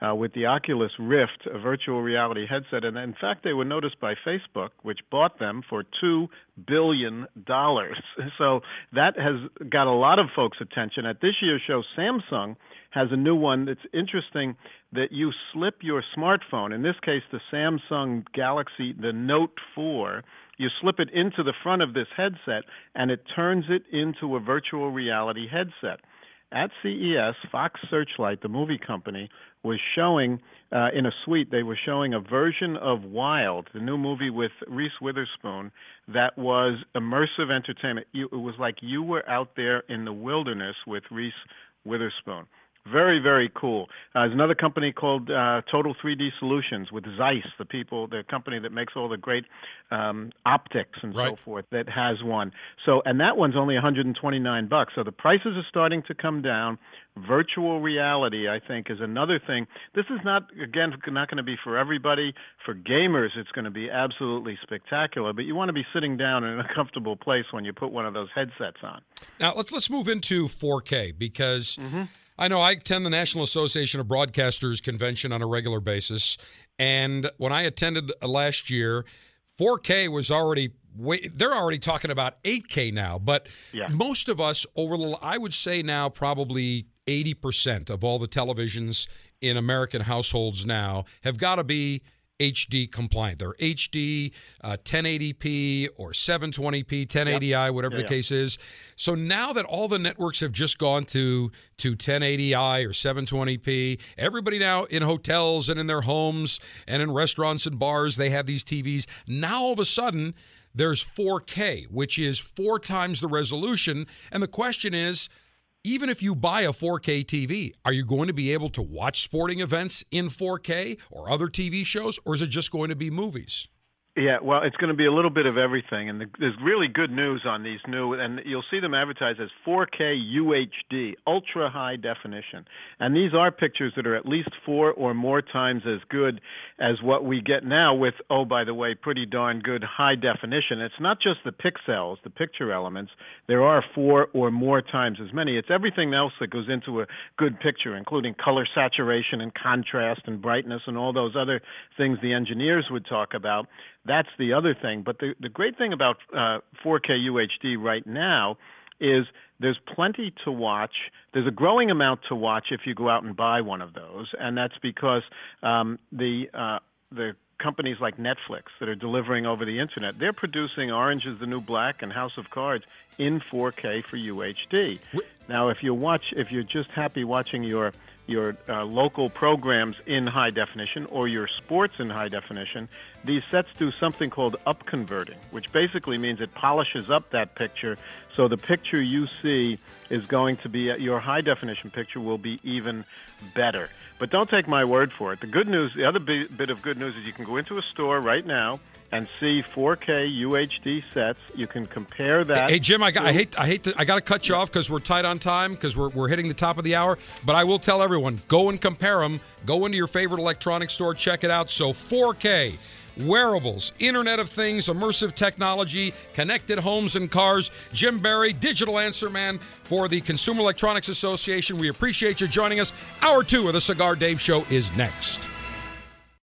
Uh, with the Oculus Rift, a virtual reality headset, and in fact, they were noticed by Facebook, which bought them for two billion dollars. So that has got a lot of folks' attention. At this year's show, Samsung has a new one that's interesting that you slip your smartphone, in this case the Samsung Galaxy, the Note 4, you slip it into the front of this headset and it turns it into a virtual reality headset. At CES, Fox Searchlight, the movie company, was showing uh, in a suite, they were showing a version of Wild, the new movie with Reese Witherspoon, that was immersive entertainment. It was like you were out there in the wilderness with Reese Witherspoon. Very, very cool. Uh, there's another company called uh, Total 3D Solutions with Zeiss, the people, the company that makes all the great um, optics and Right. so forth, that has one. So, and that one's only 129 bucks. So the prices are starting to come down. Virtual reality, I think, is another thing. This is not, again, not going to be for everybody. For gamers, it's going to be absolutely spectacular. But you want to be sitting down in a comfortable place when you put one of those headsets on. Now let's let's move into 4K because I know I attend the National Association of Broadcasters convention on a regular basis, and when I attended uh, last year, 4K was already way, they're already talking about 8K now, but most of us over the I would say now probably 80% of all the televisions in American households now have got to be HD compliant. They're HD, uh, 1080p, or 720p, 1080i, whatever Yeah, the yeah. case is. So now that all the networks have just gone to to 1080i or 720p, everybody now in hotels and in their homes and in restaurants and bars, they have these TVs. Now all of a sudden, there's 4K, which is four times the resolution. And the question is, even if you buy a 4K TV, are you going to be able to watch sporting events in 4K or other TV shows, or is it just going to be movies? Yeah, well, it's going to be a little bit of everything, and the, there's really good news on these new, and you'll see them advertised as 4K UHD, ultra high definition, and these are pictures that are at least four or more times as good as what we get now with, oh, by the way, pretty darn good high definition. It's not just the pixels, the picture elements. There are four or more times as many. It's everything else that goes into a good picture, including color saturation and contrast and brightness and all those other things the engineers would talk about. That's the other thing. But the, the great thing about uh, 4K UHD right now is there's plenty to watch. There's a growing amount to watch if you go out and buy one of those, and that's because um, the uh, the companies like Netflix that are delivering over the internet, they're producing Orange is the New Black and House of Cards in 4K for UHD. Now, if you watch, if you're just happy watching your your uh, local programs in high definition or your sports in high definition, these sets do something called upconverting, which basically means it polishes up that picture so the picture you see is going to be your high definition picture will be even better. But don't take my word for it. The good news, the other bi- bit of good news is you can go into a store right now and see 4K UHD sets. You can compare that. Hey Jim, I, got, I hate I hate to I got to cut you off because we're tight on time because we're we're hitting the top of the hour. But I will tell everyone, go and compare them. Go into your favorite electronics store, check it out. So 4K. Wearables, Internet of Things, immersive technology, connected homes and cars. Jim Barry, digital answer man for the Consumer Electronics Association. We appreciate you joining us. Hour two of the Cigar Dave Show is next.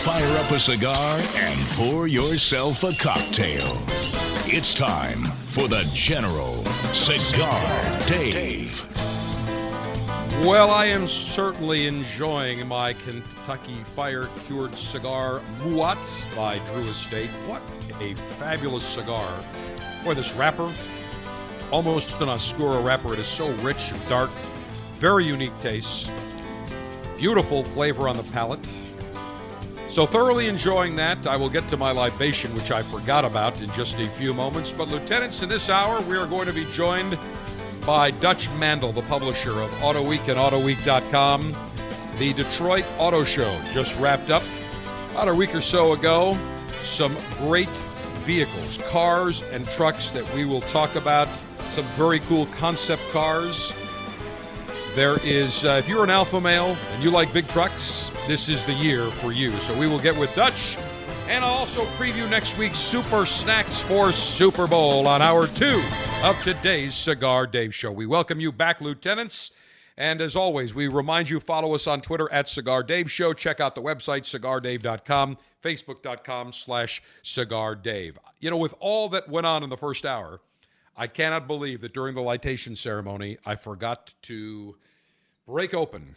fire up a cigar and pour yourself a cocktail. It's time for the General Cigar Dave. Well, I am certainly enjoying my Kentucky Fire Cured Cigar MUWAT by Drew Estate. What a fabulous cigar. Boy, this wrapper, almost an Oscuro wrapper. It is so rich and dark, very unique taste, beautiful flavor on the palate. So, thoroughly enjoying that. I will get to my libation, which I forgot about in just a few moments. But, Lieutenants, in this hour, we are going to be joined by Dutch Mandel, the publisher of Auto Week and AutoWeek.com. The Detroit Auto Show just wrapped up about a week or so ago. Some great vehicles, cars, and trucks that we will talk about. Some very cool concept cars. There is, uh, if you're an alpha male and you like big trucks, this is the year for you. So we will get with Dutch and I'll also preview next week's Super Snacks for Super Bowl on hour two of today's Cigar Dave Show. We welcome you back, Lieutenants. And as always, we remind you follow us on Twitter at Cigar Dave Show. Check out the website, cigardave.com, facebook.com slash Cigar Dave. You know, with all that went on in the first hour, I cannot believe that during the lightation ceremony, I forgot to break open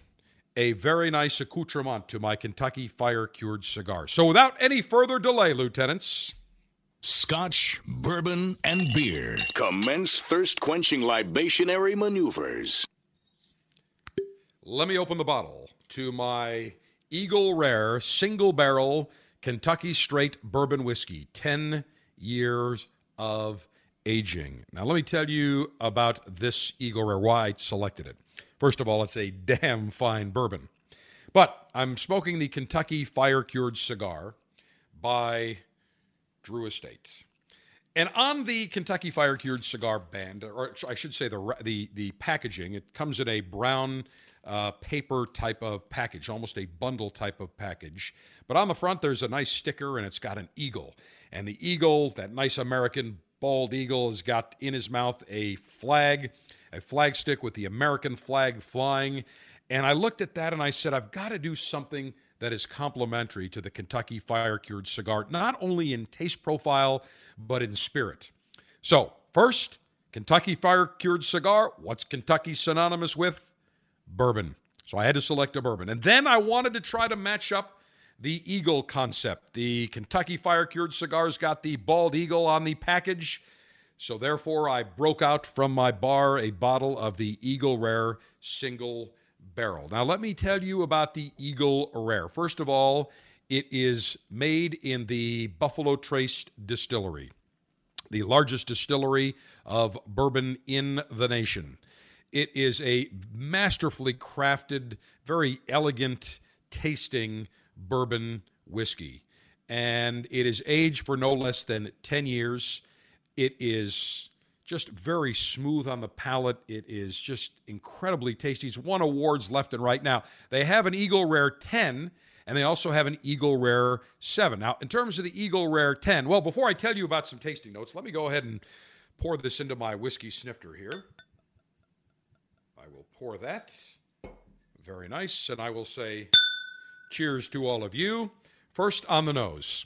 a very nice accoutrement to my Kentucky fire cured cigar. So, without any further delay, Lieutenants. Scotch, bourbon, and beer. Commence thirst quenching libationary maneuvers. Let me open the bottle to my Eagle Rare single barrel Kentucky straight bourbon whiskey, 10 years of aging. Now, let me tell you about this Eagle Rare, why I selected it. First of all, it's a damn fine bourbon. But I'm smoking the Kentucky Fire Cured cigar by Drew Estate. And on the Kentucky Fire Cured cigar band, or I should say the the the packaging, it comes in a brown uh, paper type of package, almost a bundle type of package. But on the front, there's a nice sticker, and it's got an eagle. And the eagle, that nice American bald eagle, has got in his mouth a flag a flag stick with the American flag flying. And I looked at that and I said, I've got to do something that is complementary to the Kentucky Fire Cured cigar, not only in taste profile, but in spirit. So, first, Kentucky Fire Cured cigar. What's Kentucky synonymous with? Bourbon. So I had to select a bourbon. And then I wanted to try to match up the eagle concept. The Kentucky Fire Cured cigars got the bald eagle on the package. So therefore, I broke out from my bar a bottle of the Eagle Rare single barrel. Now, let me tell you about the Eagle Rare. First of all, it is made in the Buffalo Trace Distillery, the largest distillery of bourbon in the nation. It is a masterfully crafted, very elegant tasting bourbon whiskey. And it is aged for no less than 10 years. It is just very smooth on the palate. It is just incredibly tasty. It's won awards left and right. Now, they have an Eagle Rare 10 and they also have an Eagle Rare 7. Now, in terms of the Eagle Rare 10, well, before I tell you about some tasting notes, let me go ahead and pour this into my whiskey snifter here. I will pour that. Very nice. And I will say cheers to all of you. First on the nose,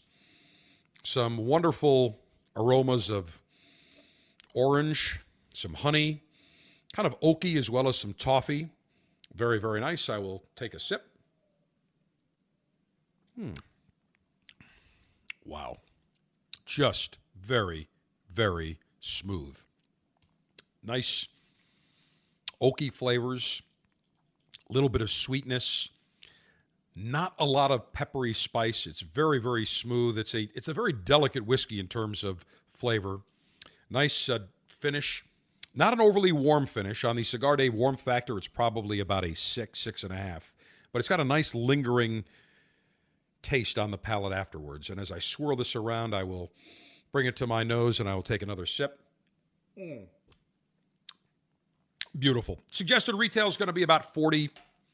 some wonderful aromas of orange, some honey, kind of oaky as well as some toffee. Very, very nice. I will take a sip. Hmm. Wow. Just very, very smooth. Nice oaky flavors, a little bit of sweetness, not a lot of peppery spice. It's very, very smooth. It's a it's a very delicate whiskey in terms of flavor. Nice uh, finish. Not an overly warm finish. On the Cigar Dave warmth factor, it's probably about a six, six and a half. But it's got a nice lingering taste on the palate afterwards. And as I swirl this around, I will bring it to my nose and I will take another sip. Mm. Beautiful. Suggested retail is going to be about 40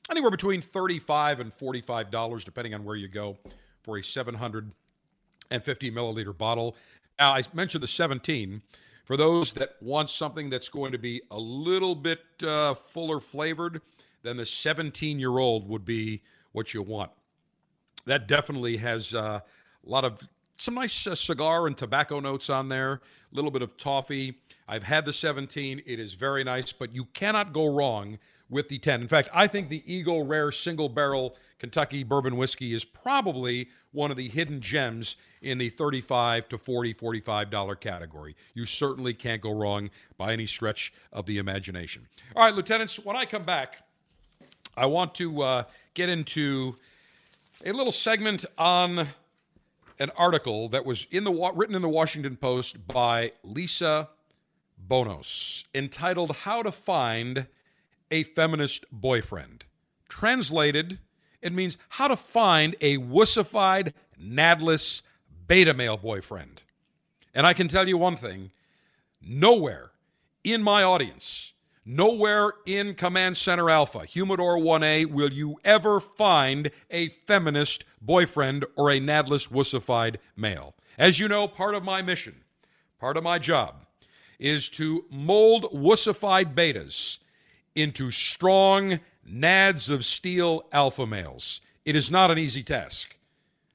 anywhere between 35 and $45, depending on where you go, for a 750 milliliter bottle. Now, I mentioned the 17. For those that want something that's going to be a little bit uh, fuller flavored, then the 17 year old would be what you want. That definitely has uh, a lot of some nice uh, cigar and tobacco notes on there, a little bit of toffee. I've had the 17. It is very nice, but you cannot go wrong with the 10. In fact, I think the Eagle Rare Single Barrel Kentucky Bourbon Whiskey is probably one of the hidden gems in the 35 to 40 45 dollar category. You certainly can't go wrong by any stretch of the imagination. All right, lieutenants, when I come back, I want to uh, get into a little segment on an article that was in the written in the Washington Post by Lisa Bonos entitled "How to Find a Feminist Boyfriend." Translated, it means how to find a wussified, nadless beta male boyfriend. And I can tell you one thing: nowhere in my audience Nowhere in Command Center Alpha, Humidor 1A, will you ever find a feminist boyfriend or a nadless, wussified male. As you know, part of my mission, part of my job, is to mold wussified betas into strong nads of steel alpha males. It is not an easy task.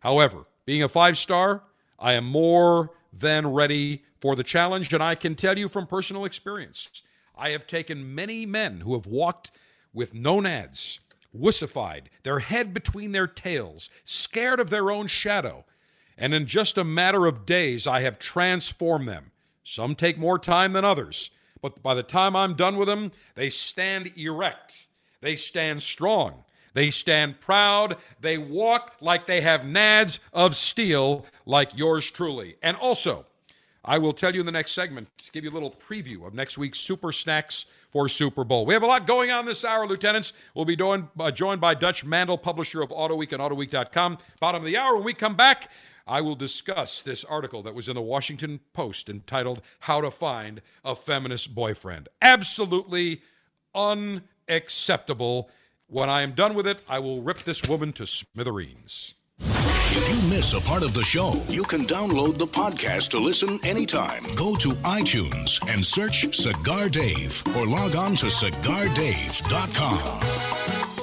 However, being a five star, I am more than ready for the challenge, and I can tell you from personal experience I have taken many men who have walked with no nads, wussified, their head between their tails, scared of their own shadow, and in just a matter of days, I have transformed them. Some take more time than others, but by the time I'm done with them, they stand erect, they stand strong. They stand proud. They walk like they have nads of steel, like yours truly. And also, I will tell you in the next segment to give you a little preview of next week's Super Snacks for Super Bowl. We have a lot going on this hour, Lieutenants. We'll be doing, uh, joined by Dutch Mandel, publisher of AutoWeek and AutoWeek.com. Bottom of the hour, when we come back, I will discuss this article that was in the Washington Post entitled How to Find a Feminist Boyfriend. Absolutely unacceptable. When I am done with it, I will rip this woman to smithereens. If you miss a part of the show, you can download the podcast to listen anytime. Go to iTunes and search Cigar Dave or log on to cigardave.com.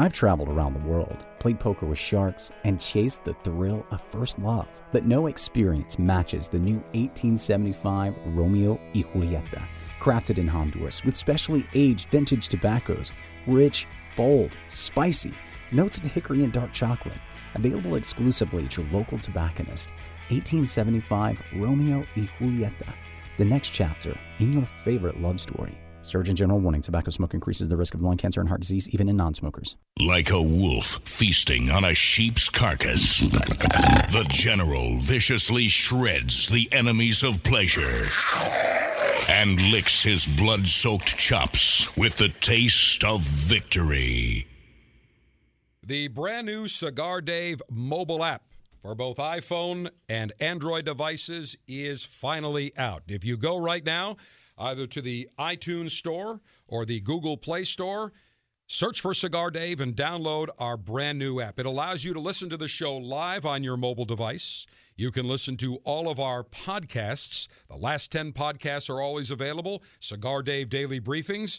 I've traveled around the world, played poker with sharks, and chased the thrill of first love. But no experience matches the new 1875 Romeo y Julieta, crafted in Honduras with specially aged vintage tobaccos, rich, bold, spicy, notes of hickory and dark chocolate. Available exclusively your local tobacconist. 1875 Romeo y Julieta, the next chapter in your favorite love story. Surgeon General warning tobacco smoke increases the risk of lung cancer and heart disease even in non smokers. Like a wolf feasting on a sheep's carcass, the General viciously shreds the enemies of pleasure and licks his blood soaked chops with the taste of victory. The brand new Cigar Dave mobile app for both iPhone and Android devices is finally out. If you go right now, either to the iTunes Store or the Google Play Store. Search for Cigar Dave and download our brand new app. It allows you to listen to the show live on your mobile device. You can listen to all of our podcasts. The last 10 podcasts are always available. Cigar Dave Daily Briefings.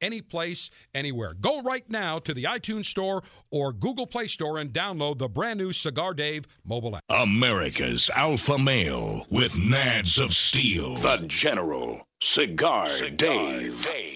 any place, anywhere. Go right now to the iTunes Store or Google Play Store and download the brand new Cigar Dave mobile app. America's Alpha Male with Nads of Steel. The General. Cigar, Cigar Dave. Dave.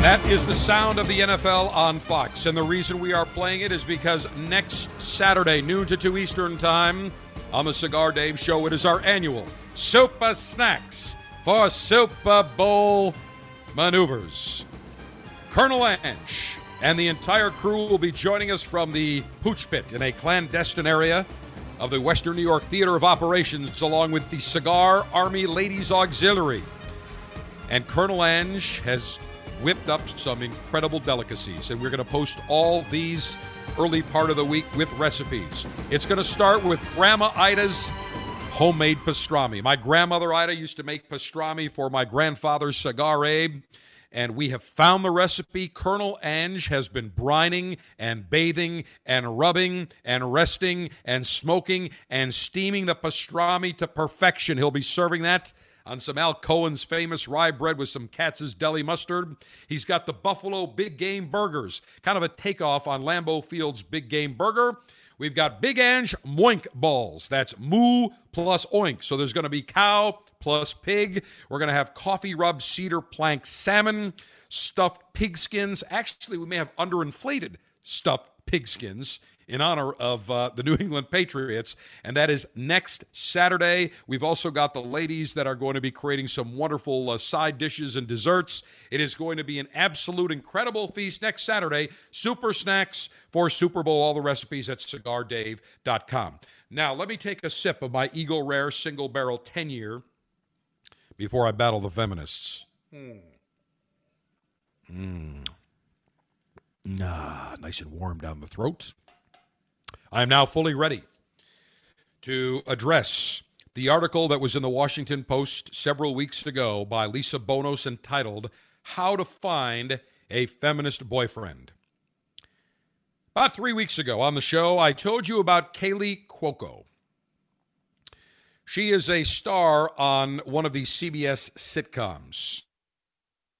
That is the sound of the NFL on Fox. And the reason we are playing it is because next Saturday, noon to 2 Eastern Time, on the Cigar Dave Show, it is our annual Super Snacks for Super Bowl maneuvers. Colonel Ange and the entire crew will be joining us from the Pooch Pit in a clandestine area of the Western New York Theater of Operations, along with the Cigar Army Ladies Auxiliary. And Colonel Ange has whipped up some incredible delicacies, and we're going to post all these early part of the week with recipes. It's going to start with Grandma Ida's homemade pastrami. My grandmother Ida used to make pastrami for my grandfather's cigar Abe, and we have found the recipe. Colonel Ange has been brining and bathing and rubbing and resting and smoking and steaming the pastrami to perfection. He'll be serving that on some Al Cohen's famous rye bread with some Katz's deli mustard. He's got the Buffalo Big Game Burgers, kind of a takeoff on Lambeau Field's Big Game Burger. We've got Big Ange Moink Balls. That's moo plus oink. So there's going to be cow plus pig. We're going to have coffee rub cedar plank salmon, stuffed pigskins. Actually, we may have underinflated stuffed pigskins in honor of uh, the New England Patriots, and that is next Saturday. We've also got the ladies that are going to be creating some wonderful uh, side dishes and desserts. It is going to be an absolute incredible feast next Saturday. Super snacks for Super Bowl. All the recipes at cigardave.com. Now, let me take a sip of my Eagle Rare single barrel 10 year before I battle the feminists. Hmm. Mm. Nah, nice and warm down the throat. I am now fully ready to address the article that was in the Washington Post several weeks ago by Lisa Bonos entitled How to Find a Feminist Boyfriend. About three weeks ago on the show, I told you about Kaley Cuoco. She is a star on one of the CBS sitcoms.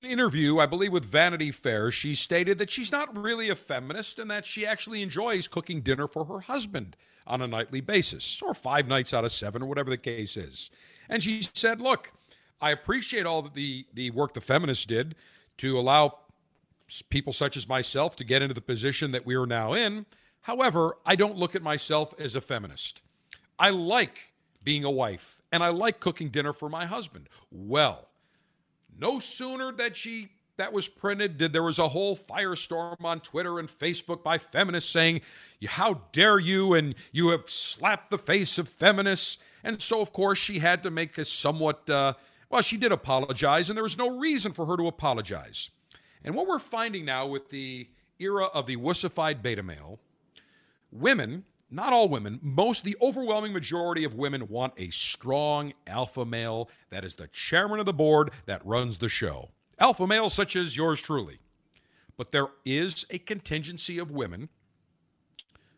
Interview, I believe, with Vanity Fair, she stated that she's not really a feminist and that she actually enjoys cooking dinner for her husband on a nightly basis, or five nights out of seven, or whatever the case is. And she said, Look, I appreciate all the, the work the feminists did to allow people such as myself to get into the position that we are now in. However, I don't look at myself as a feminist. I like being a wife and I like cooking dinner for my husband. Well, no sooner that she that was printed did there was a whole firestorm on Twitter and Facebook by feminists saying, "How dare you?" and you have slapped the face of feminists. And so, of course, she had to make a somewhat uh, well. She did apologize, and there was no reason for her to apologize. And what we're finding now with the era of the wussified beta male, women, not all women, most, the overwhelming majority of women want a strong alpha male that is the chairman of the board that runs the show. Alpha males such as yours truly. But there is a contingency of women,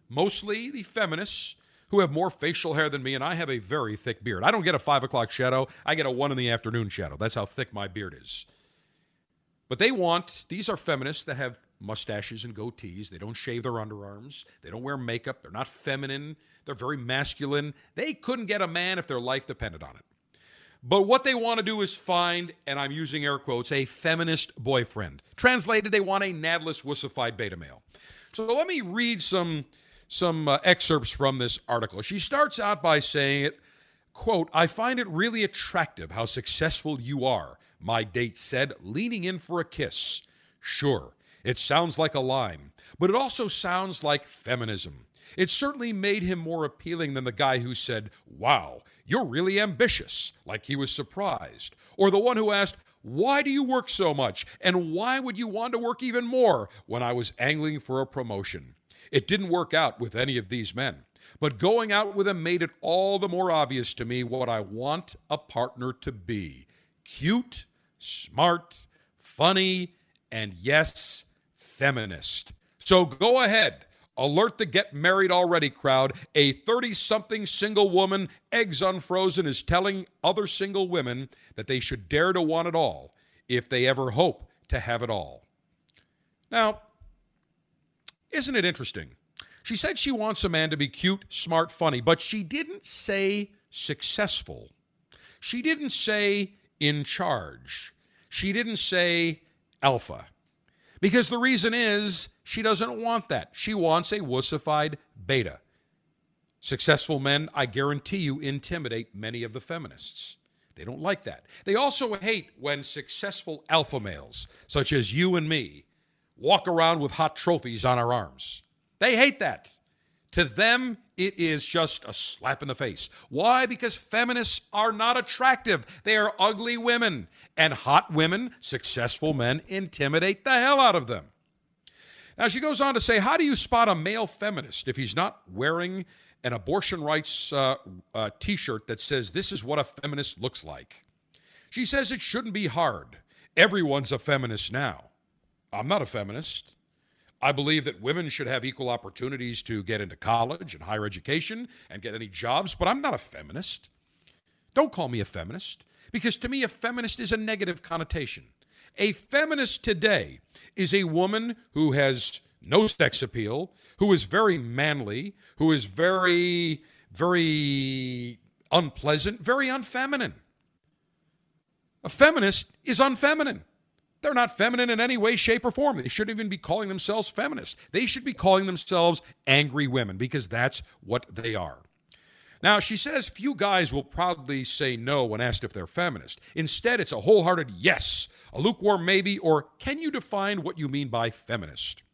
mostly the feminists, who have more facial hair than me, and I have a very thick beard. I don't get a five o'clock shadow, I get a one in the afternoon shadow. That's how thick my beard is. But they want, these are feminists that have mustaches and goatees. They don't shave their underarms. They don't wear makeup. They're not feminine. They're very masculine. They couldn't get a man if their life depended on it. But what they want to do is find, and I'm using air quotes, a feminist boyfriend. Translated, they want a nadless, wussified beta male. So let me read some some uh, excerpts from this article. She starts out by saying it, quote, I find it really attractive how successful you are, my date said, leaning in for a kiss. Sure, it sounds like a line, but it also sounds like feminism. It certainly made him more appealing than the guy who said, Wow, you're really ambitious, like he was surprised. Or the one who asked, Why do you work so much? And why would you want to work even more when I was angling for a promotion? It didn't work out with any of these men. But going out with him made it all the more obvious to me what I want a partner to be cute, smart, funny, and yes, feminist. So go ahead. Alert the get married already crowd. A 30 something single woman, eggs unfrozen, is telling other single women that they should dare to want it all if they ever hope to have it all. Now, isn't it interesting? She said she wants a man to be cute, smart, funny, but she didn't say successful. She didn't say in charge. She didn't say alpha. Because the reason is she doesn't want that. She wants a wussified beta. Successful men, I guarantee you, intimidate many of the feminists. They don't like that. They also hate when successful alpha males, such as you and me, walk around with hot trophies on our arms. They hate that. To them, it is just a slap in the face. Why? Because feminists are not attractive. They are ugly women. And hot women, successful men, intimidate the hell out of them. Now, she goes on to say, How do you spot a male feminist if he's not wearing an abortion rights uh, uh, t shirt that says, This is what a feminist looks like? She says it shouldn't be hard. Everyone's a feminist now. I'm not a feminist. I believe that women should have equal opportunities to get into college and higher education and get any jobs, but I'm not a feminist. Don't call me a feminist, because to me, a feminist is a negative connotation. A feminist today is a woman who has no sex appeal, who is very manly, who is very, very unpleasant, very unfeminine. A feminist is unfeminine. They're not feminine in any way, shape, or form. They shouldn't even be calling themselves feminists. They should be calling themselves angry women because that's what they are. Now, she says few guys will proudly say no when asked if they're feminist. Instead, it's a wholehearted yes, a lukewarm maybe, or can you define what you mean by feminist?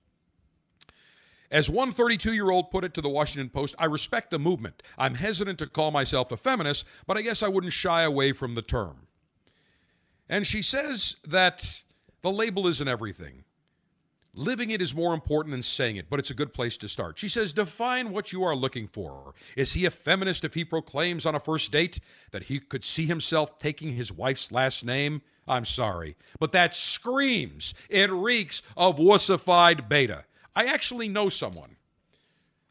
As one 32 year old put it to the Washington Post, I respect the movement. I'm hesitant to call myself a feminist, but I guess I wouldn't shy away from the term. And she says that the label isn't everything. Living it is more important than saying it, but it's a good place to start. She says, Define what you are looking for. Is he a feminist if he proclaims on a first date that he could see himself taking his wife's last name? I'm sorry, but that screams, it reeks of wussified beta. I actually know someone.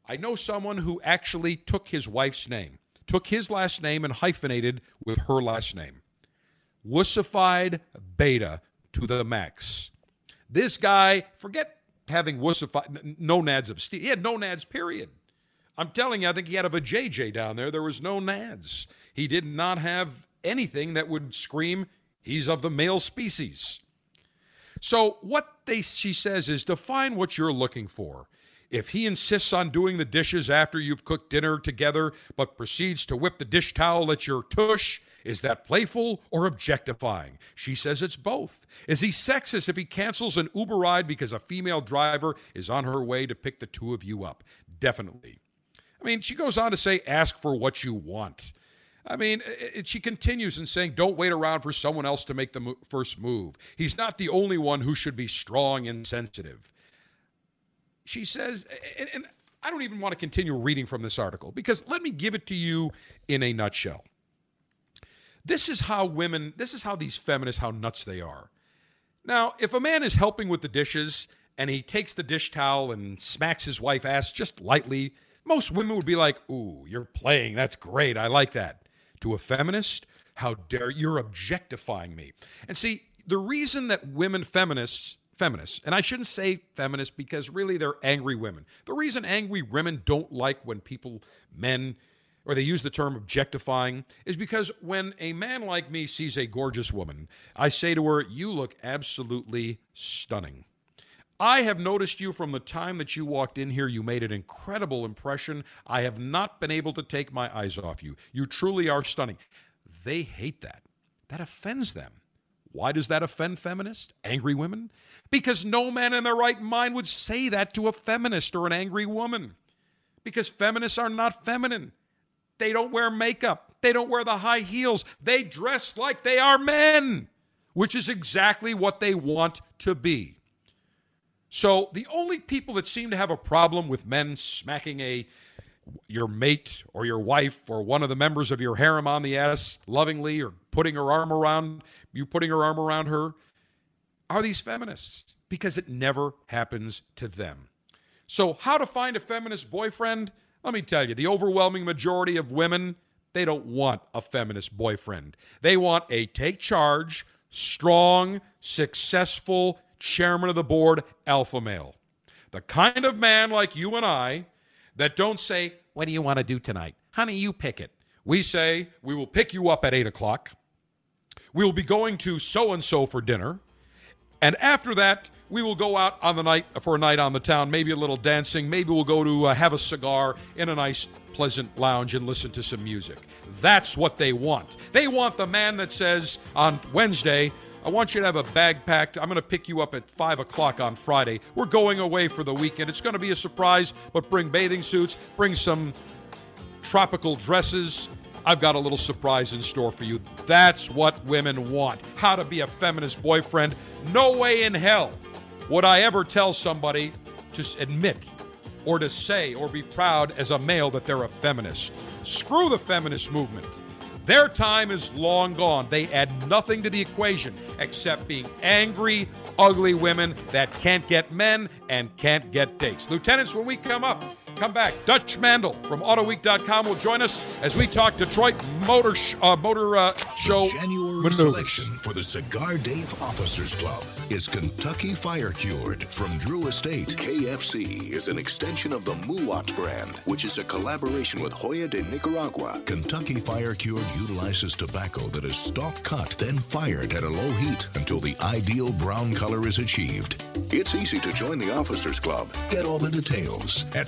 I know someone who actually took his wife's name, took his last name and hyphenated with her last name. Wussified beta to the max. This guy, forget having wussified, no nads of steel. He had no nads, period. I'm telling you, I think he had a JJ down there. There was no nads. He did not have anything that would scream he's of the male species. So what they she says is define what you're looking for. If he insists on doing the dishes after you've cooked dinner together, but proceeds to whip the dish towel at your tush, is that playful or objectifying? She says it's both. Is he sexist if he cancels an Uber ride because a female driver is on her way to pick the two of you up? Definitely. I mean, she goes on to say, ask for what you want. I mean, it, she continues in saying, don't wait around for someone else to make the mo- first move. He's not the only one who should be strong and sensitive. She says, and, and I don't even want to continue reading from this article because let me give it to you in a nutshell. This is how women, this is how these feminists, how nuts they are. Now, if a man is helping with the dishes and he takes the dish towel and smacks his wife ass just lightly, most women would be like, Ooh, you're playing. That's great. I like that. To a feminist, how dare you're objectifying me. And see, the reason that women feminists, feminists, and I shouldn't say feminists because really they're angry women. The reason angry women don't like when people, men, or they use the term objectifying, is because when a man like me sees a gorgeous woman, I say to her, You look absolutely stunning. I have noticed you from the time that you walked in here. You made an incredible impression. I have not been able to take my eyes off you. You truly are stunning. They hate that. That offends them. Why does that offend feminists, angry women? Because no man in their right mind would say that to a feminist or an angry woman. Because feminists are not feminine. They don't wear makeup, they don't wear the high heels, they dress like they are men, which is exactly what they want to be. So the only people that seem to have a problem with men smacking a your mate or your wife or one of the members of your harem on the ass lovingly or putting her arm around you putting her arm around her are these feminists because it never happens to them. So how to find a feminist boyfriend? Let me tell you, the overwhelming majority of women, they don't want a feminist boyfriend. They want a take charge, strong, successful chairman of the board alpha male. The kind of man like you and I that don't say, What do you want to do tonight? Honey, you pick it. We say, We will pick you up at 8 o'clock. We will be going to so and so for dinner. And after that, we will go out on the night for a night on the town, maybe a little dancing. Maybe we'll go to uh, have a cigar in a nice, pleasant lounge and listen to some music. That's what they want. They want the man that says on Wednesday, I want you to have a bag packed. I'm going to pick you up at 5 o'clock on Friday. We're going away for the weekend. It's going to be a surprise, but bring bathing suits, bring some tropical dresses. I've got a little surprise in store for you. That's what women want. How to be a feminist boyfriend. No way in hell would I ever tell somebody to admit or to say or be proud as a male that they're a feminist. Screw the feminist movement. Their time is long gone. They add nothing to the equation except being angry, ugly women that can't get men and can't get dates. Lieutenants, when we come up, come back. Dutch Mandel from AutoWeek.com will join us as we talk Detroit Motor sh- uh, Motor uh, Show January maneuvers. selection for the Cigar Dave Officers Club is Kentucky Fire Cured from Drew Estate. KFC is an extension of the MUWAT brand, which is a collaboration with Joya de Nicaragua. Kentucky Fire Cured utilizes tobacco that is stalk cut, then fired at a low heat until the ideal brown color is achieved. It's easy to join the Officers Club. Get all the details at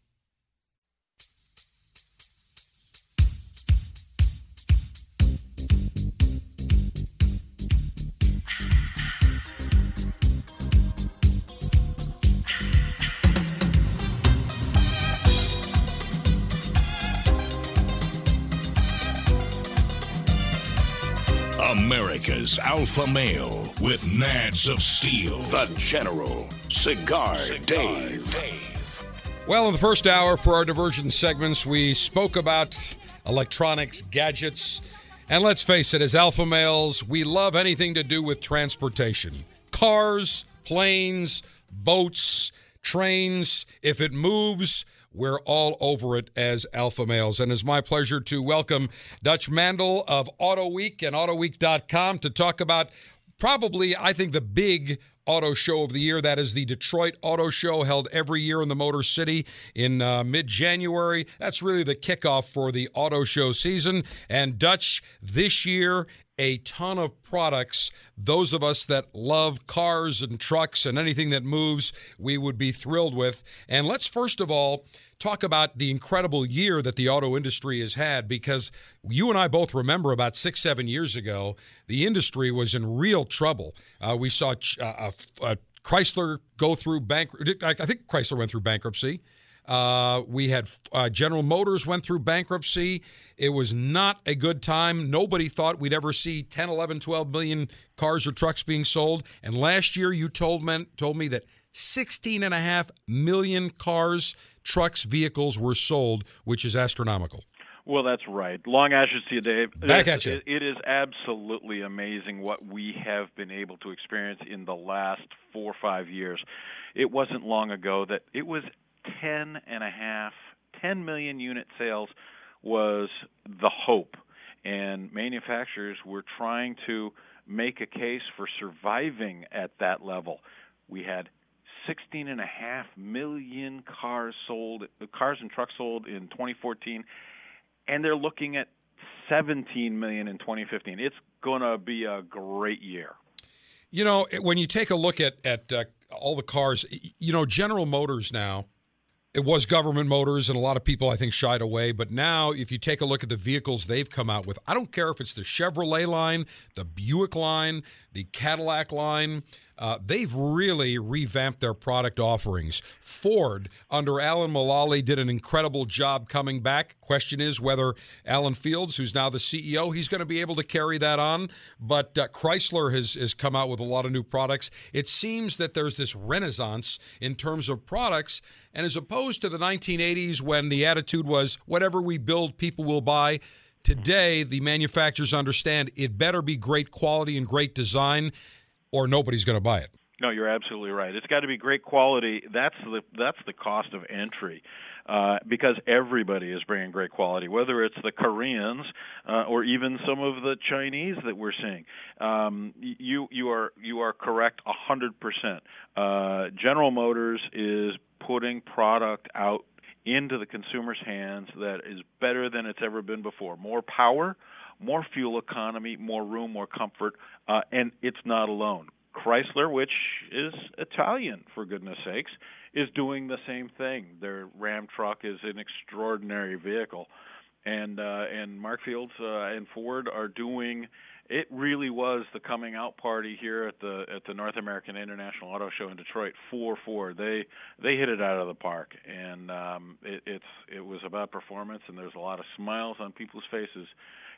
America's alpha male with nads of steel. The General Cigar, Dave. Well, in the first hour for our diversion segments, we spoke about electronics, gadgets, And let's face it, as alpha males, we love anything to do with transportation cars, planes, boats, trains. If it moves, we're all over it as alpha males. And it's my pleasure to welcome Dutch Mandel of Auto Week and AutoWeek.com to talk about probably, I think, the big auto show of the year. That is the Detroit Auto Show held every year in the Motor City in uh, mid January. That's really the kickoff for the auto show season. And Dutch, this year, a ton of products. Those of us that love cars and trucks and anything that moves, we would be thrilled with. And let's first of all talk about the incredible year that the auto industry has had because you and I both remember about six, seven years ago, the industry was in real trouble. Uh, we saw uh, uh, Chrysler go through bank. I think Chrysler went through bankruptcy. Uh, we had uh, General Motors went through bankruptcy. It was not a good time. Nobody thought we'd ever see 10, 11, 12 million cars or trucks being sold. And last year, you told, men, told me that 16 and a half million cars trucks, vehicles were sold, which is astronomical. Well, that's right. Long ashes to you, Dave. Back at you. It, it is absolutely amazing what we have been able to experience in the last four or five years. It wasn't long ago that it was ten and a half, 10 million unit sales was the hope, and manufacturers were trying to make a case for surviving at that level. We had 16 and a half million cars sold, cars and trucks sold in 2014, and they're looking at 17 million in 2015. It's going to be a great year. You know, when you take a look at at uh, all the cars, you know, General Motors now. It was government motors, and a lot of people, I think, shied away. But now, if you take a look at the vehicles they've come out with, I don't care if it's the Chevrolet line, the Buick line, the Cadillac line. Uh, they've really revamped their product offerings. Ford, under Alan Mulally, did an incredible job coming back. Question is whether Alan Fields, who's now the CEO, he's going to be able to carry that on. But uh, Chrysler has, has come out with a lot of new products. It seems that there's this renaissance in terms of products. And as opposed to the 1980s when the attitude was whatever we build, people will buy. Today, the manufacturers understand it better be great quality and great design or nobody's going to buy it. No, you're absolutely right. It's got to be great quality. That's the that's the cost of entry. Uh, because everybody is bringing great quality, whether it's the Koreans uh, or even some of the Chinese that we're seeing. Um, you you are you are correct hundred percent. Uh, General Motors is putting product out into the consumer's hands that is better than it's ever been before. More power, more fuel economy, more room, more comfort, uh, and it's not alone. Chrysler, which is Italian for goodness sakes, is doing the same thing. Their Ram truck is an extraordinary vehicle, and uh, and Mark Fields uh, and Ford are doing. It really was the coming out party here at the at the North American International Auto Show in Detroit for Ford. They they hit it out of the park, and um, it, it's it was about performance, and there's a lot of smiles on people's faces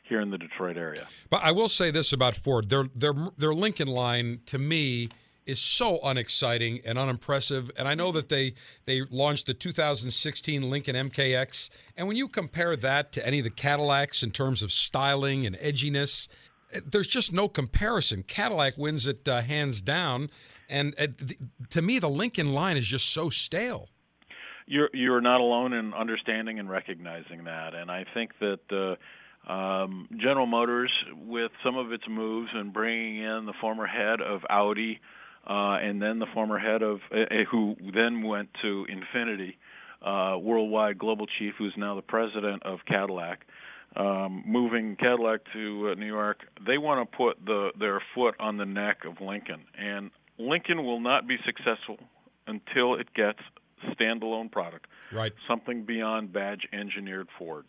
here in the Detroit area. But I will say this about Ford: their their their Lincoln line to me is so unexciting and unimpressive. And I know that they they launched the 2016 Lincoln MKX, and when you compare that to any of the Cadillacs in terms of styling and edginess, there's just no comparison. Cadillac wins it uh, hands down, and uh, the, to me, the Lincoln line is just so stale. You're you're not alone in understanding and recognizing that, and I think that. Uh, um, General Motors, with some of its moves and bringing in the former head of Audi, uh, and then the former head of uh, who then went to Infiniti, uh, worldwide global chief, who's now the president of Cadillac. Um, moving Cadillac to uh, New York, they want to put the, their foot on the neck of Lincoln, and Lincoln will not be successful until it gets standalone product, right? Something beyond badge engineered Fords.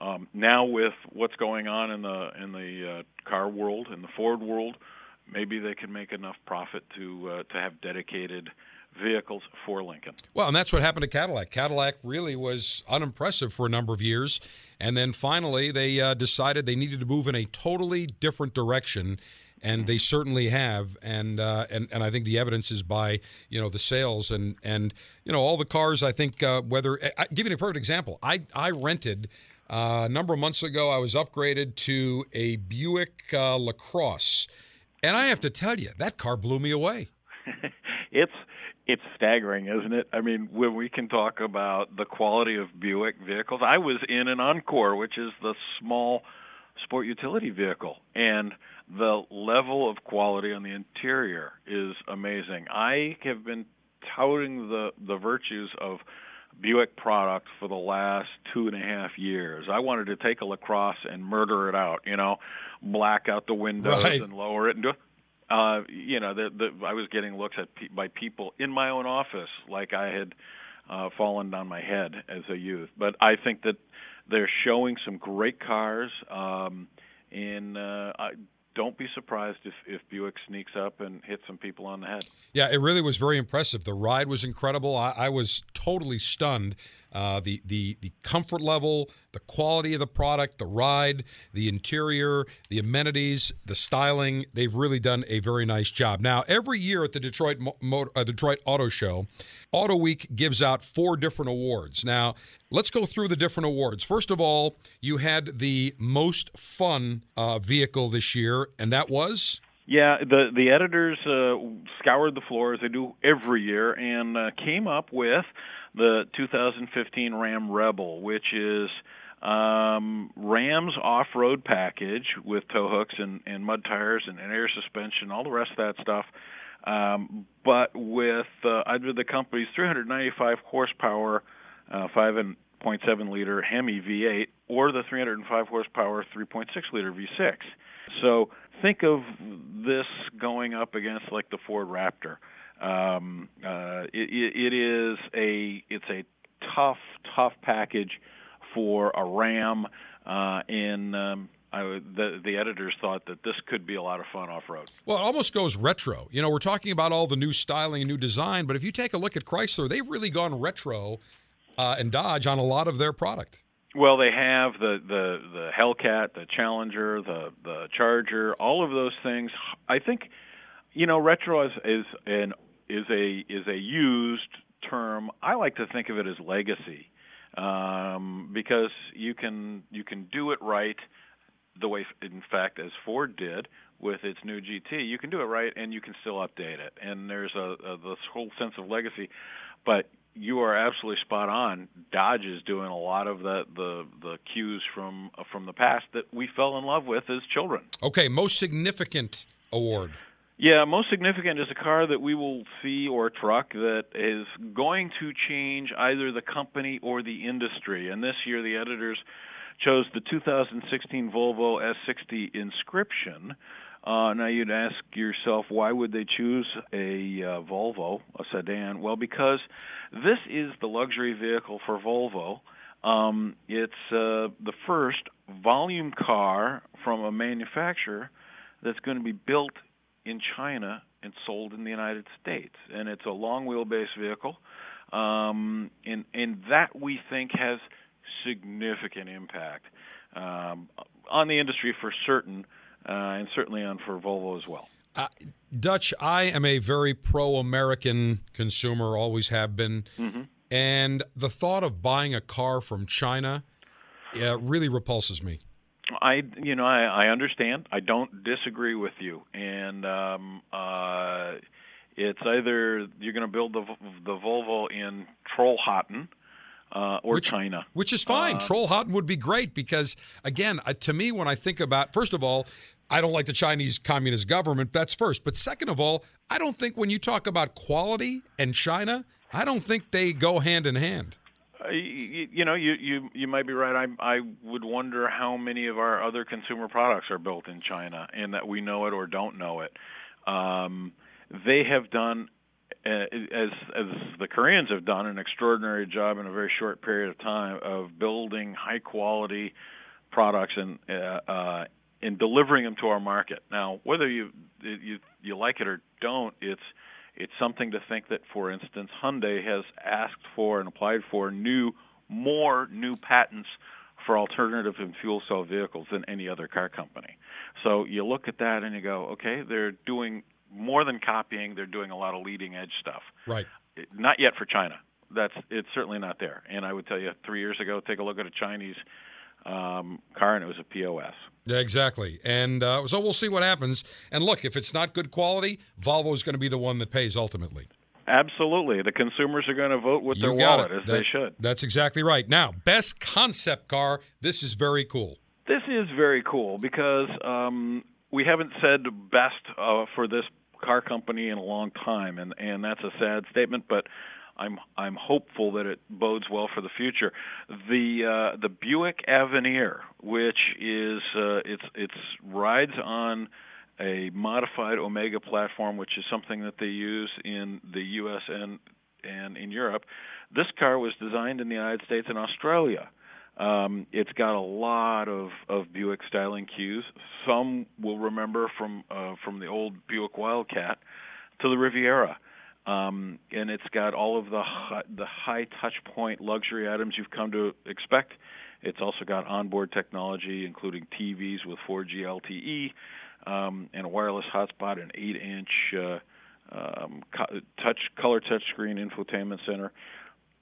Um, now with what's going on in the in the uh, car world, in the Ford world, maybe they can make enough profit to uh, to have dedicated vehicles for Lincoln. Well, and that's what happened to Cadillac. Cadillac really was unimpressive for a number of years, and then finally they uh, decided they needed to move in a totally different direction. And they certainly have, and uh, and and I think the evidence is by you know the sales and and you know all the cars. I think uh, whether I, give you a perfect example. I I rented Uh, a number of months ago, I was upgraded to a Buick uh, LaCrosse, and I have to tell you, that car blew me away. it's it's staggering, isn't it? I mean, when we can talk about the quality of Buick vehicles, I was in an Encore, which is the small sport utility vehicle, and the level of quality on the interior is amazing. I have been touting the the virtues of Buick product for the last two and a half years. I wanted to take a LaCrosse and murder it out, you know, black out the windows Right. and lower it and do. Uh, you know, the, the, I was getting looks at pe- by people in my own office like I had uh, fallen down my head as a youth. But I think that they're showing some great cars, um, and uh, I, don't be surprised if, if Buick sneaks up and hits some people on the head. Yeah, it really was very impressive. The ride was incredible. I, I was totally stunned. Uh, the the the comfort level, the quality of the product, the ride, the interior, the amenities, the styling. They've really done a very nice job. Now, every year at the Detroit Mo- uh, Detroit Auto Show, Auto Week gives out four different awards. Now, let's go through the different awards. First of all, you had the most fun uh, vehicle this year, and that was. Yeah, the the editors uh, scoured the floor as they do every year and uh, came up with the 2015 Ram Rebel, which is um, Ram's off-road package with tow hooks and, and mud tires and, and air suspension, all the rest of that stuff. Um, but with uh, either the company's 395 horsepower, uh, 5.7 liter Hemi V8, or the 305 horsepower 3.6 liter V6. So think of this going up against like the Ford Raptor. Um, uh, it, it is a it's a tough tough package for a Ram, uh, and um, I, the the editors thought that this could be a lot of fun off road. Well, it almost goes retro. You know, we're talking about all the new styling and new design, but if you take a look at Chrysler, they've really gone retro uh, and Dodge on a lot of their product. Well, they have the the the Hellcat, the Challenger, the the Charger, all of those things. I think, you know, retro is is an is a is a used term. I like to think of it as legacy, um, because you can you can do it right, the way in fact as Ford did with its new GT. You can do it right, and you can still update it. And there's a, a this whole sense of legacy, but you are absolutely spot on. Dodge is doing a lot of the the the cues from from the past that we fell in love with as children. Okay, most significant award. Yeah, most significant is a car that we will see or a truck that is going to change either the company or the industry. And this year, the editors chose the 2016 Volvo S60 Inscription. Uh, now you'd ask yourself, why would they choose a uh, Volvo, a sedan? Well, because this is the luxury vehicle for Volvo. Um, it's uh, the first volume car from a manufacturer that's going to be built in China and sold in the United States. And it's a long wheelbase vehicle. Um, and, and that we think has significant impact um, on the industry for certain, uh, and certainly on for Volvo as well. Uh, Dutch, I am a very pro American consumer, always have been. Mhm. And the thought of buying a car from China uh, really repulses me. I, you know, I, I understand. I don't disagree with you, and um, uh, it's either you're going to build the the Volvo in Trollhättan uh, or China, Which is fine. Uh, Trollhättan would be great because, again, uh, to me, when I think about, first of all, I don't like the Chinese Communist government. That's first. But second of all, I don't think when you talk about quality and China, I don't think they go hand in hand. Uh, you, you know, you, you you might be right. I I would wonder how many of our other consumer products are built in China, and that we know it or don't know it. Um, they have done, uh, as as the Koreans have done, an extraordinary job in a very short period of time of building high quality products and uh, uh, and delivering them to our market. Now, whether you you you like it or don't, it's it's something to think that, for instance, Hyundai has asked for and applied for new, more new patents for alternative and fuel cell vehicles than any other car company. So you look at that and you go, okay, they're doing more than copying; they're doing a lot of leading edge stuff. Right. Not yet for China. That's it's certainly not there. And I would tell you, three years ago, take a look at a Chinese um, car, and it was a POS. Yeah, exactly. And uh, so we'll see what happens. And look, if it's not good quality, Volvo is going to be the one that pays ultimately. Absolutely, the consumers are going to vote with You their wallet it. as That- they should. That's exactly right. Now, best concept car. This is very cool. This is very cool because um, we haven't said best uh, for this car company in a long time, and and that's a sad statement, but. I'm I'm hopeful that it bodes well for the future. The uh, the Buick Avenir, which is uh, it's it's rides on a modified Omega platform, which is something that they use in the U.S. and and in Europe. This car was designed in the United States and Australia. Um, it's got a lot of, of Buick styling cues. Some will remember from uh, from the old Buick Wildcat to the Riviera, um, and it's got all of the the high touch point luxury items you've come to expect. It's also got onboard technology, including TVs with 4G LTE um, and a wireless hotspot, an 8-inch uh, um, touch color touchscreen infotainment center.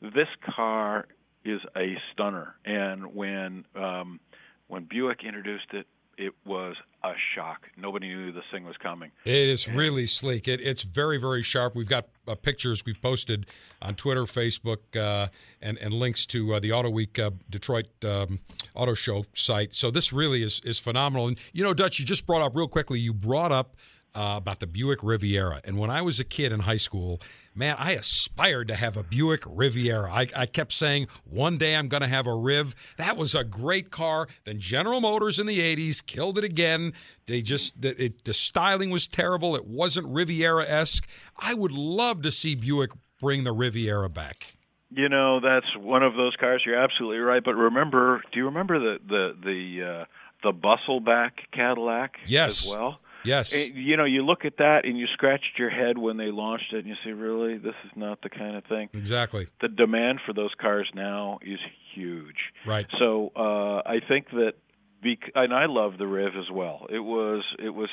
This car is a stunner, and when um, when Buick introduced it, it was a shock. Nobody knew this thing was coming. It is really sleek. It, it's very, very sharp. We've got uh, pictures we've posted on Twitter, Facebook, uh, and and links to uh, the Auto Week uh, Detroit um, Auto Show site. So this really is is phenomenal. And you know, Dutch, you just brought up real quickly. You brought up. Uh, about the Buick Riviera. And when I was a kid in high school, man, I aspired to have a Buick Riviera. I, I kept saying, one day I'm going to have a Riv. That was a great car. Then General Motors in the 80s killed it again. They just, the, it, the styling was terrible. It wasn't Riviera esque. I would love to see Buick bring the Riviera back. You know, that's one of those cars. You're absolutely right. But remember, do you remember the the the uh, the bustleback Cadillac Yes. as well? Yes. Eh, you know, you look at that and you scratched your head when they launched it, and you say, "Really, this is not the kind of thing." Exactly. The demand for those cars now is huge. Right. So uh, I think that, bec- and I love the Riv as well. It was it was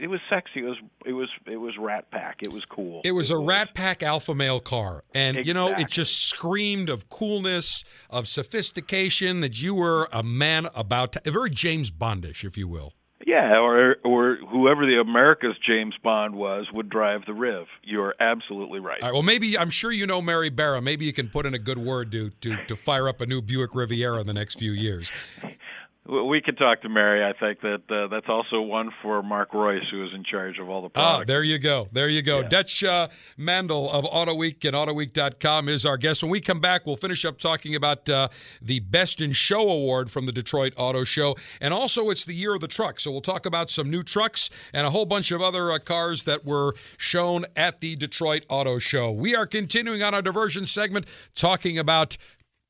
it was sexy. It was it was it was Rat Pack. It was cool. It was a Rat Pack alpha male car. And, you know, it just screamed of coolness, of sophistication, that you were a man about, to, very James Bondish, if you will. Yeah, or or whoever the America's James Bond was would drive the Riv. You're absolutely right. Well, maybe, I'm sure you know Mary Barra. Maybe you can put in a good word to, to, to fire up a new Buick Riviera in the next few years. We- could talk to Mary. I think that uh, that's also one for Mark Reuss, who is in charge of all the Ah, there you go. There you go. Dutch uh, Mandel of AutoWeek and AutoWeek.com is our guest. When we come back, we'll finish up talking about uh, the Best in Show Award from the Detroit Auto Show. And also, it's the year of the truck. So we'll talk about some new trucks and a whole bunch of other uh, cars that were shown at the Detroit Auto Show. We are continuing on our diversion segment talking about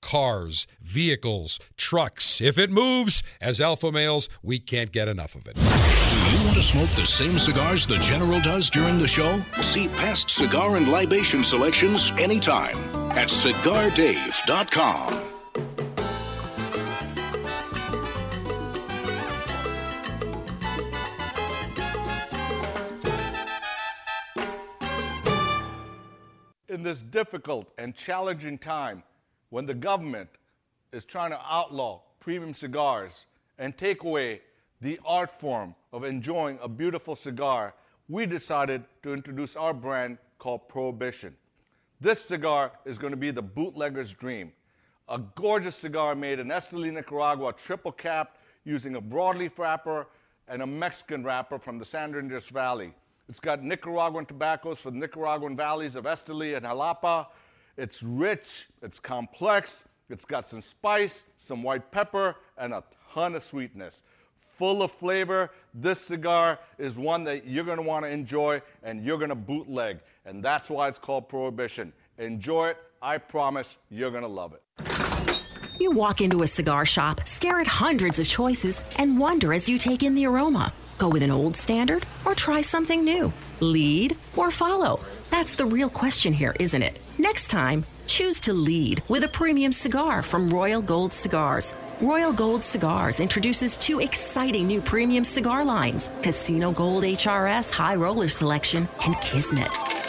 cars, vehicles, trucks. If it moves, as alpha males, we can't get enough of it. Do you want to smoke the same cigars the General does during the show? See past cigar and libation selections anytime at cigardave.com. in this difficult and challenging time when the government is trying to outlaw premium cigars and take away the art form of enjoying a beautiful cigar, we decided to introduce our brand called Prohibition. This cigar is going to be the bootlegger's dream. A gorgeous cigar made in Esteli, Nicaragua, triple capped using a broadleaf wrapper and a Mexican wrapper from the San Andrés Valley. It's got Nicaraguan tobaccos from the Nicaraguan valleys of Esteli and Jalapa. It's rich, it's complex, it's got some spice, some white pepper, and a ton of sweetness. Full of flavor. This cigar is one that you're gonna wanna enjoy and you're gonna bootleg. And that's why it's called Prohibition. Enjoy it. I promise you're gonna love it. You walk into a cigar shop, stare at hundreds of choices, and wonder as you take in the aroma. Go with an old standard or try something new? Lead or follow? That's the real question here, isn't it? Next time, choose to lead with a premium cigar from Royal Gold Cigars. Royal Gold Cigars introduces two exciting new premium cigar lines Casino Gold HRS High Roller Selection and Kismet.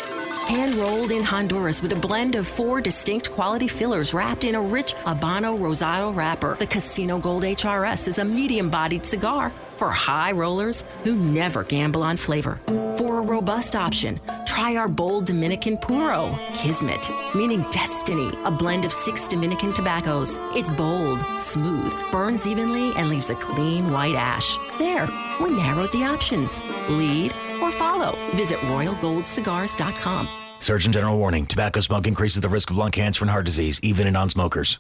Hand rolled in Honduras with a blend of four distinct quality fillers wrapped in a rich Habano Rosado wrapper, the Casino Gold HRS is a medium bodied cigar for high rollers who never gamble on flavor. For a robust option, try our bold Dominican Puro, Kismet, meaning destiny, a blend of six Dominican tobaccos. It's bold, smooth, burns evenly, and leaves a clean white ash. There, we narrowed the options. Lead or follow. Visit RoyalGoldCigars.com. Surgeon General warning tobacco smoke increases the risk of lung cancer and heart disease, even in non smokers.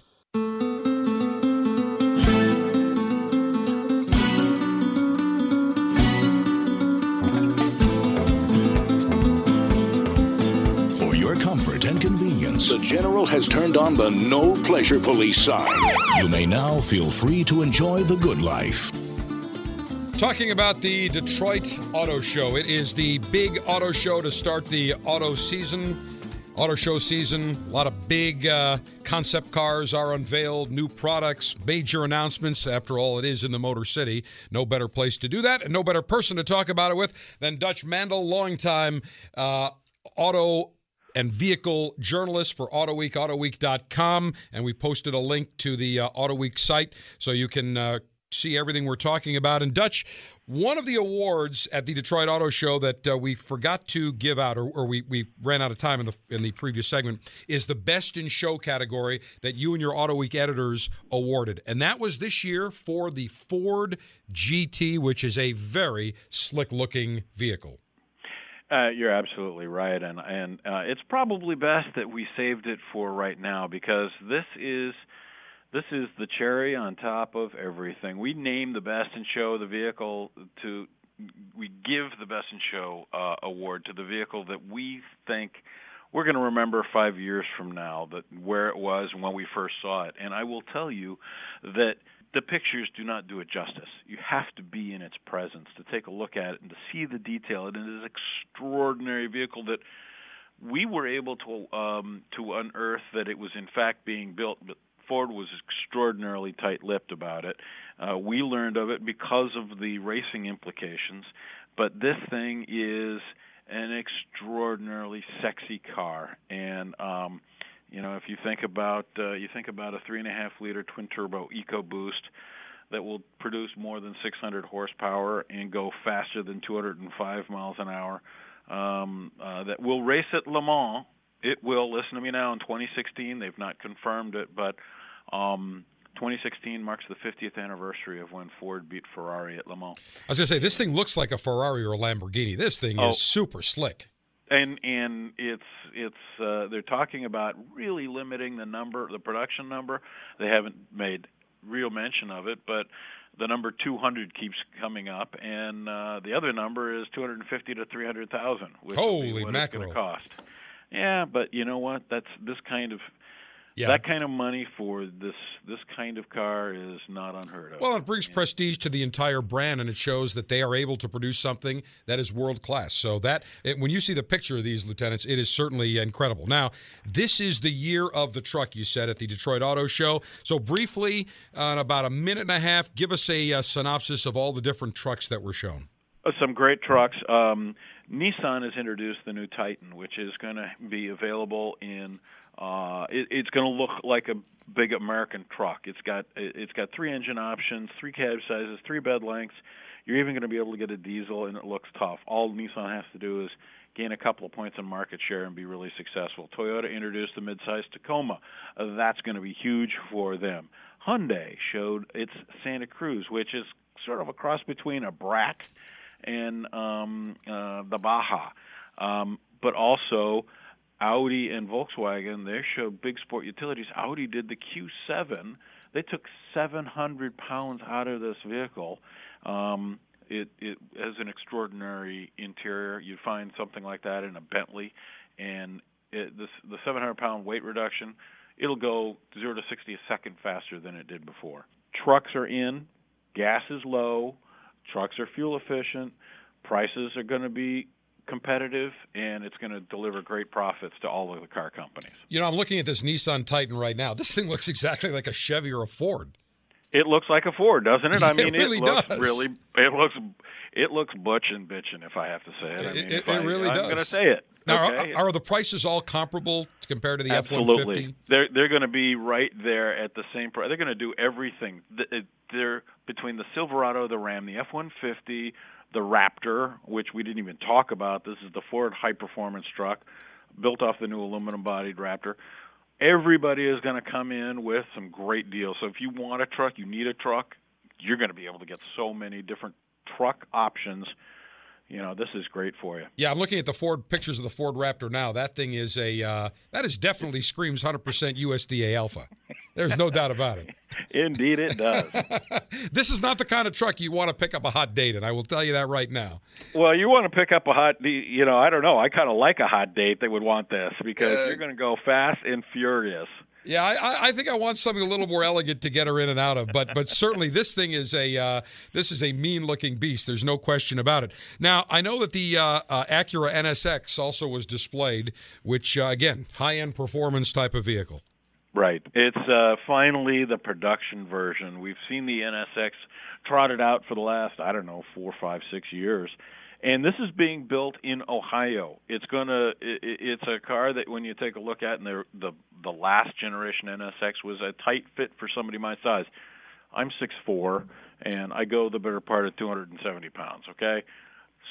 For your comfort and convenience, the General has turned on the No Pleasure Police sign. You may now feel free to enjoy the good life. Talking about the Detroit Auto Show. It is the big auto show to start the auto season, auto show season. A lot of big uh, concept cars are unveiled, new products, major announcements. After all, it is in the Motor City. No better place to do that, and no better person to talk about it with than Dutch Mandel, longtime uh, auto and vehicle journalist for AutoWeek, AutoWeek.com. And we posted a link to the uh, AutoWeek site so you can uh, see everything we're talking about. And Dutch, one of the awards at the Detroit Auto Show that uh, we forgot to give out, or, or, we, we ran out of time in the in the previous segment, is the Best in Show category that you and your Auto Week editors awarded, and that was this year for the Ford GT, which is a very slick looking vehicle. Uh, you're absolutely right, and and uh, it's probably best that we saved it for right now because this is this is the cherry on top of everything. We name the best in show the vehicle to we give the best in show uh, award to the vehicle that we think we're going to remember five years from now that where it was and when we first saw it. And I will tell you that the pictures do not do it justice. You have to be in its presence to take a look at it and to see the detail. It is an extraordinary vehicle that we were able to um, to unearth that it was in fact being built. Ford was extraordinarily tight-lipped about it. Uh, we learned of it because of the racing implications. But this thing is an extraordinarily sexy car, and um, you know, if you think about uh, you think about a three and a half liter twin turbo EcoBoost that will produce more than 600 horsepower and go faster than 205 miles an hour, um, uh, that will race at Le Mans. It will. Listen to me now. In 2016, they've not confirmed it, but um, 2016 marks the 50th anniversary of when Ford beat Ferrari at Le Mans. I was gonna say this thing looks like a Ferrari or a Lamborghini. This thing Oh. is super slick. and and it's it's uh, they're talking about really limiting the number the production number they haven't made real mention of it but the number 200 keeps coming up and uh, the other number is 250 to 300,000 which will be what it's going to cost yeah but you know what that's this kind of Yeah. that kind of money for this this kind of car is not unheard of Well, it brings prestige to the entire brand, and it shows that they are able to produce something that is world class. So that it, when you see the picture of these lieutenants, it is certainly incredible. Now, this is the year of the truck. You said at the Detroit Auto Show. So briefly, uh, in about a minute and a half, give us a uh, synopsis of all the different trucks that were shown. Uh, some great trucks. Um, Nissan has introduced the new Titan, which is going to be available in. Uh, it, it's going to look like a big American truck. It's got it- it's got three engine options, three cab sizes, three bed lengths. You're even going to be able to get a diesel, and it looks tough. All Nissan has to do is gain a couple of points in market share and be really successful. Toyota introduced the midsize Tacoma. Uh, that's going to be huge for them. Hyundai showed its Santa Cruz, which is sort of a cross between a Brat and um, uh, the Baja, um, but also Audi and Volkswagen. They show big sport utilities. Audi did the Q7. They took 700 pounds out of this vehicle. Um, it, it has an extraordinary interior. You'd find something like that in a Bentley, and it, this, the 700 pound weight reduction, it'll go zero to 60 a second faster than it did before. Trucks are in, gas is low, trucks are fuel efficient, prices are going to be competitive, and it's going to deliver great profits to all of the car companies. You know, I'm looking at this Nissan Titan right now. This thing looks exactly like a Chevy or a Ford. It looks like a Ford, doesn't it? I mean, It really looks does. really. It looks. It looks butch and bitching, if I have to say it. I mean, it- it I, really I'm going to say it. Now, okay. are, are the prices all comparable compared to the F-150? They're they're going to be right there at the same price. They're going to do everything. They're between the Silverado, the Ram, the F-150, the Raptor, which we didn't even talk about. This is the Ford high performance truck built off the new aluminum bodied Raptor. Everybody is going to come in with some great deals. So if you want a truck, you need a truck, you're going to be able to get so many different truck options. You know, this is great for you. Yeah, I'm looking at the Ford pictures of the Ford Raptor now. That thing is a uh, that is definitely screams 100% USDA Alpha. There's no doubt about it. Indeed, it does. this is not the kind of truck you want to pick up a hot date in. I will tell you that right now. Well, you want to pick up a hot, you know, I don't know. I kind of like a hot date that would want this because Uh, you're going to go fast and furious. Yeah, I- I, I think I want something a little more elegant to get her in and out of, but but certainly this thing is a uh, this is a mean looking beast. There's no question about it. Now I know that the uh, uh, Acura NSX also was displayed, which uh, again high end performance type of vehicle. Right. It's uh, finally the production version. We've seen the NSX trotted out for the last, I don't know, four, five, six years. And this is being built in Ohio. It's gonna. It, it's a car that when you take a look at, and the the the last generation NSX was a tight fit for somebody my size. I'm six four, and I go the better part of 270 pounds. Okay,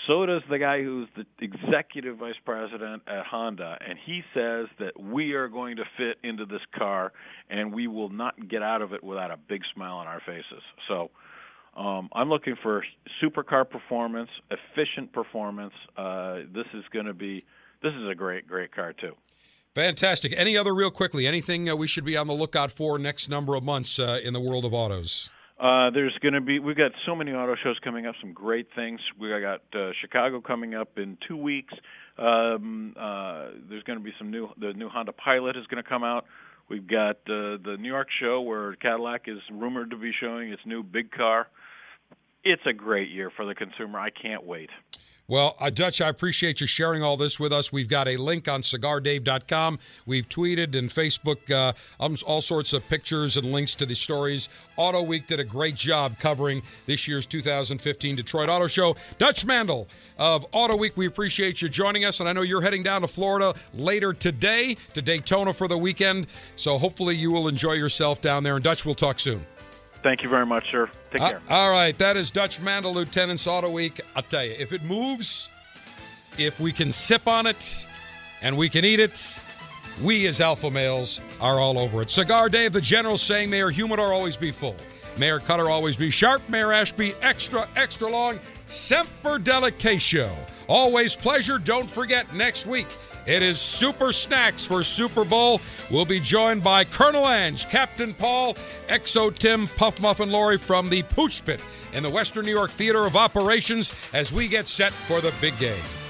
so does the guy who's the executive vice president at Honda, and he says that we are going to fit into this car, and we will not get out of it without a big smile on our faces. So. Um, I'm looking for supercar performance, efficient performance. Uh, this is going to be, this is a great, great car too. Fantastic. Any other real quickly? Anything uh, we should be on the lookout for next number of months uh, in the world of autos? Uh, there's going to be we've got so many auto shows coming up, some great things. We got uh, Chicago coming up in two weeks. Um, uh, there's going to be some new the new Honda Pilot is going to come out. We've got uh, the New York show where Cadillac is rumored to be showing its new big car. It's a great year for the consumer. I can't wait. Well, uh, Dutch, I appreciate you sharing all this with us. We've got a link on cigardave.com. We've tweeted and Facebook uh, um, all sorts of pictures and links to the stories. Auto Week did a great job covering this year's 2015 Detroit Auto Show. Dutch Mandel of Auto Week, we appreciate you joining us. And I know you're heading down to Florida later today to Daytona for the weekend. So hopefully you will enjoy yourself down there. And Dutch, we'll talk soon. Thank you very much, sir. Take care. Uh, all right, that is Dutch Mandel, Lieutenant's Auto Week. I'll tell you, if it moves, if we can sip on it, and we can eat it, we as alpha males are all over it. Cigar Dave, the general saying, Mayor Humidor always be full. Mayor Cutter always be sharp. Mayor Ashby extra, extra long. Semper Delectatio. Always pleasure. Don't forget, next week, it is Super Snacks for Super Bowl. We'll be joined by Colonel Ange, Captain Paul, Exo Tim, Puff Muffin Lori from the Pooch Pit in the Western New York Theater of Operations as we get set for the big game.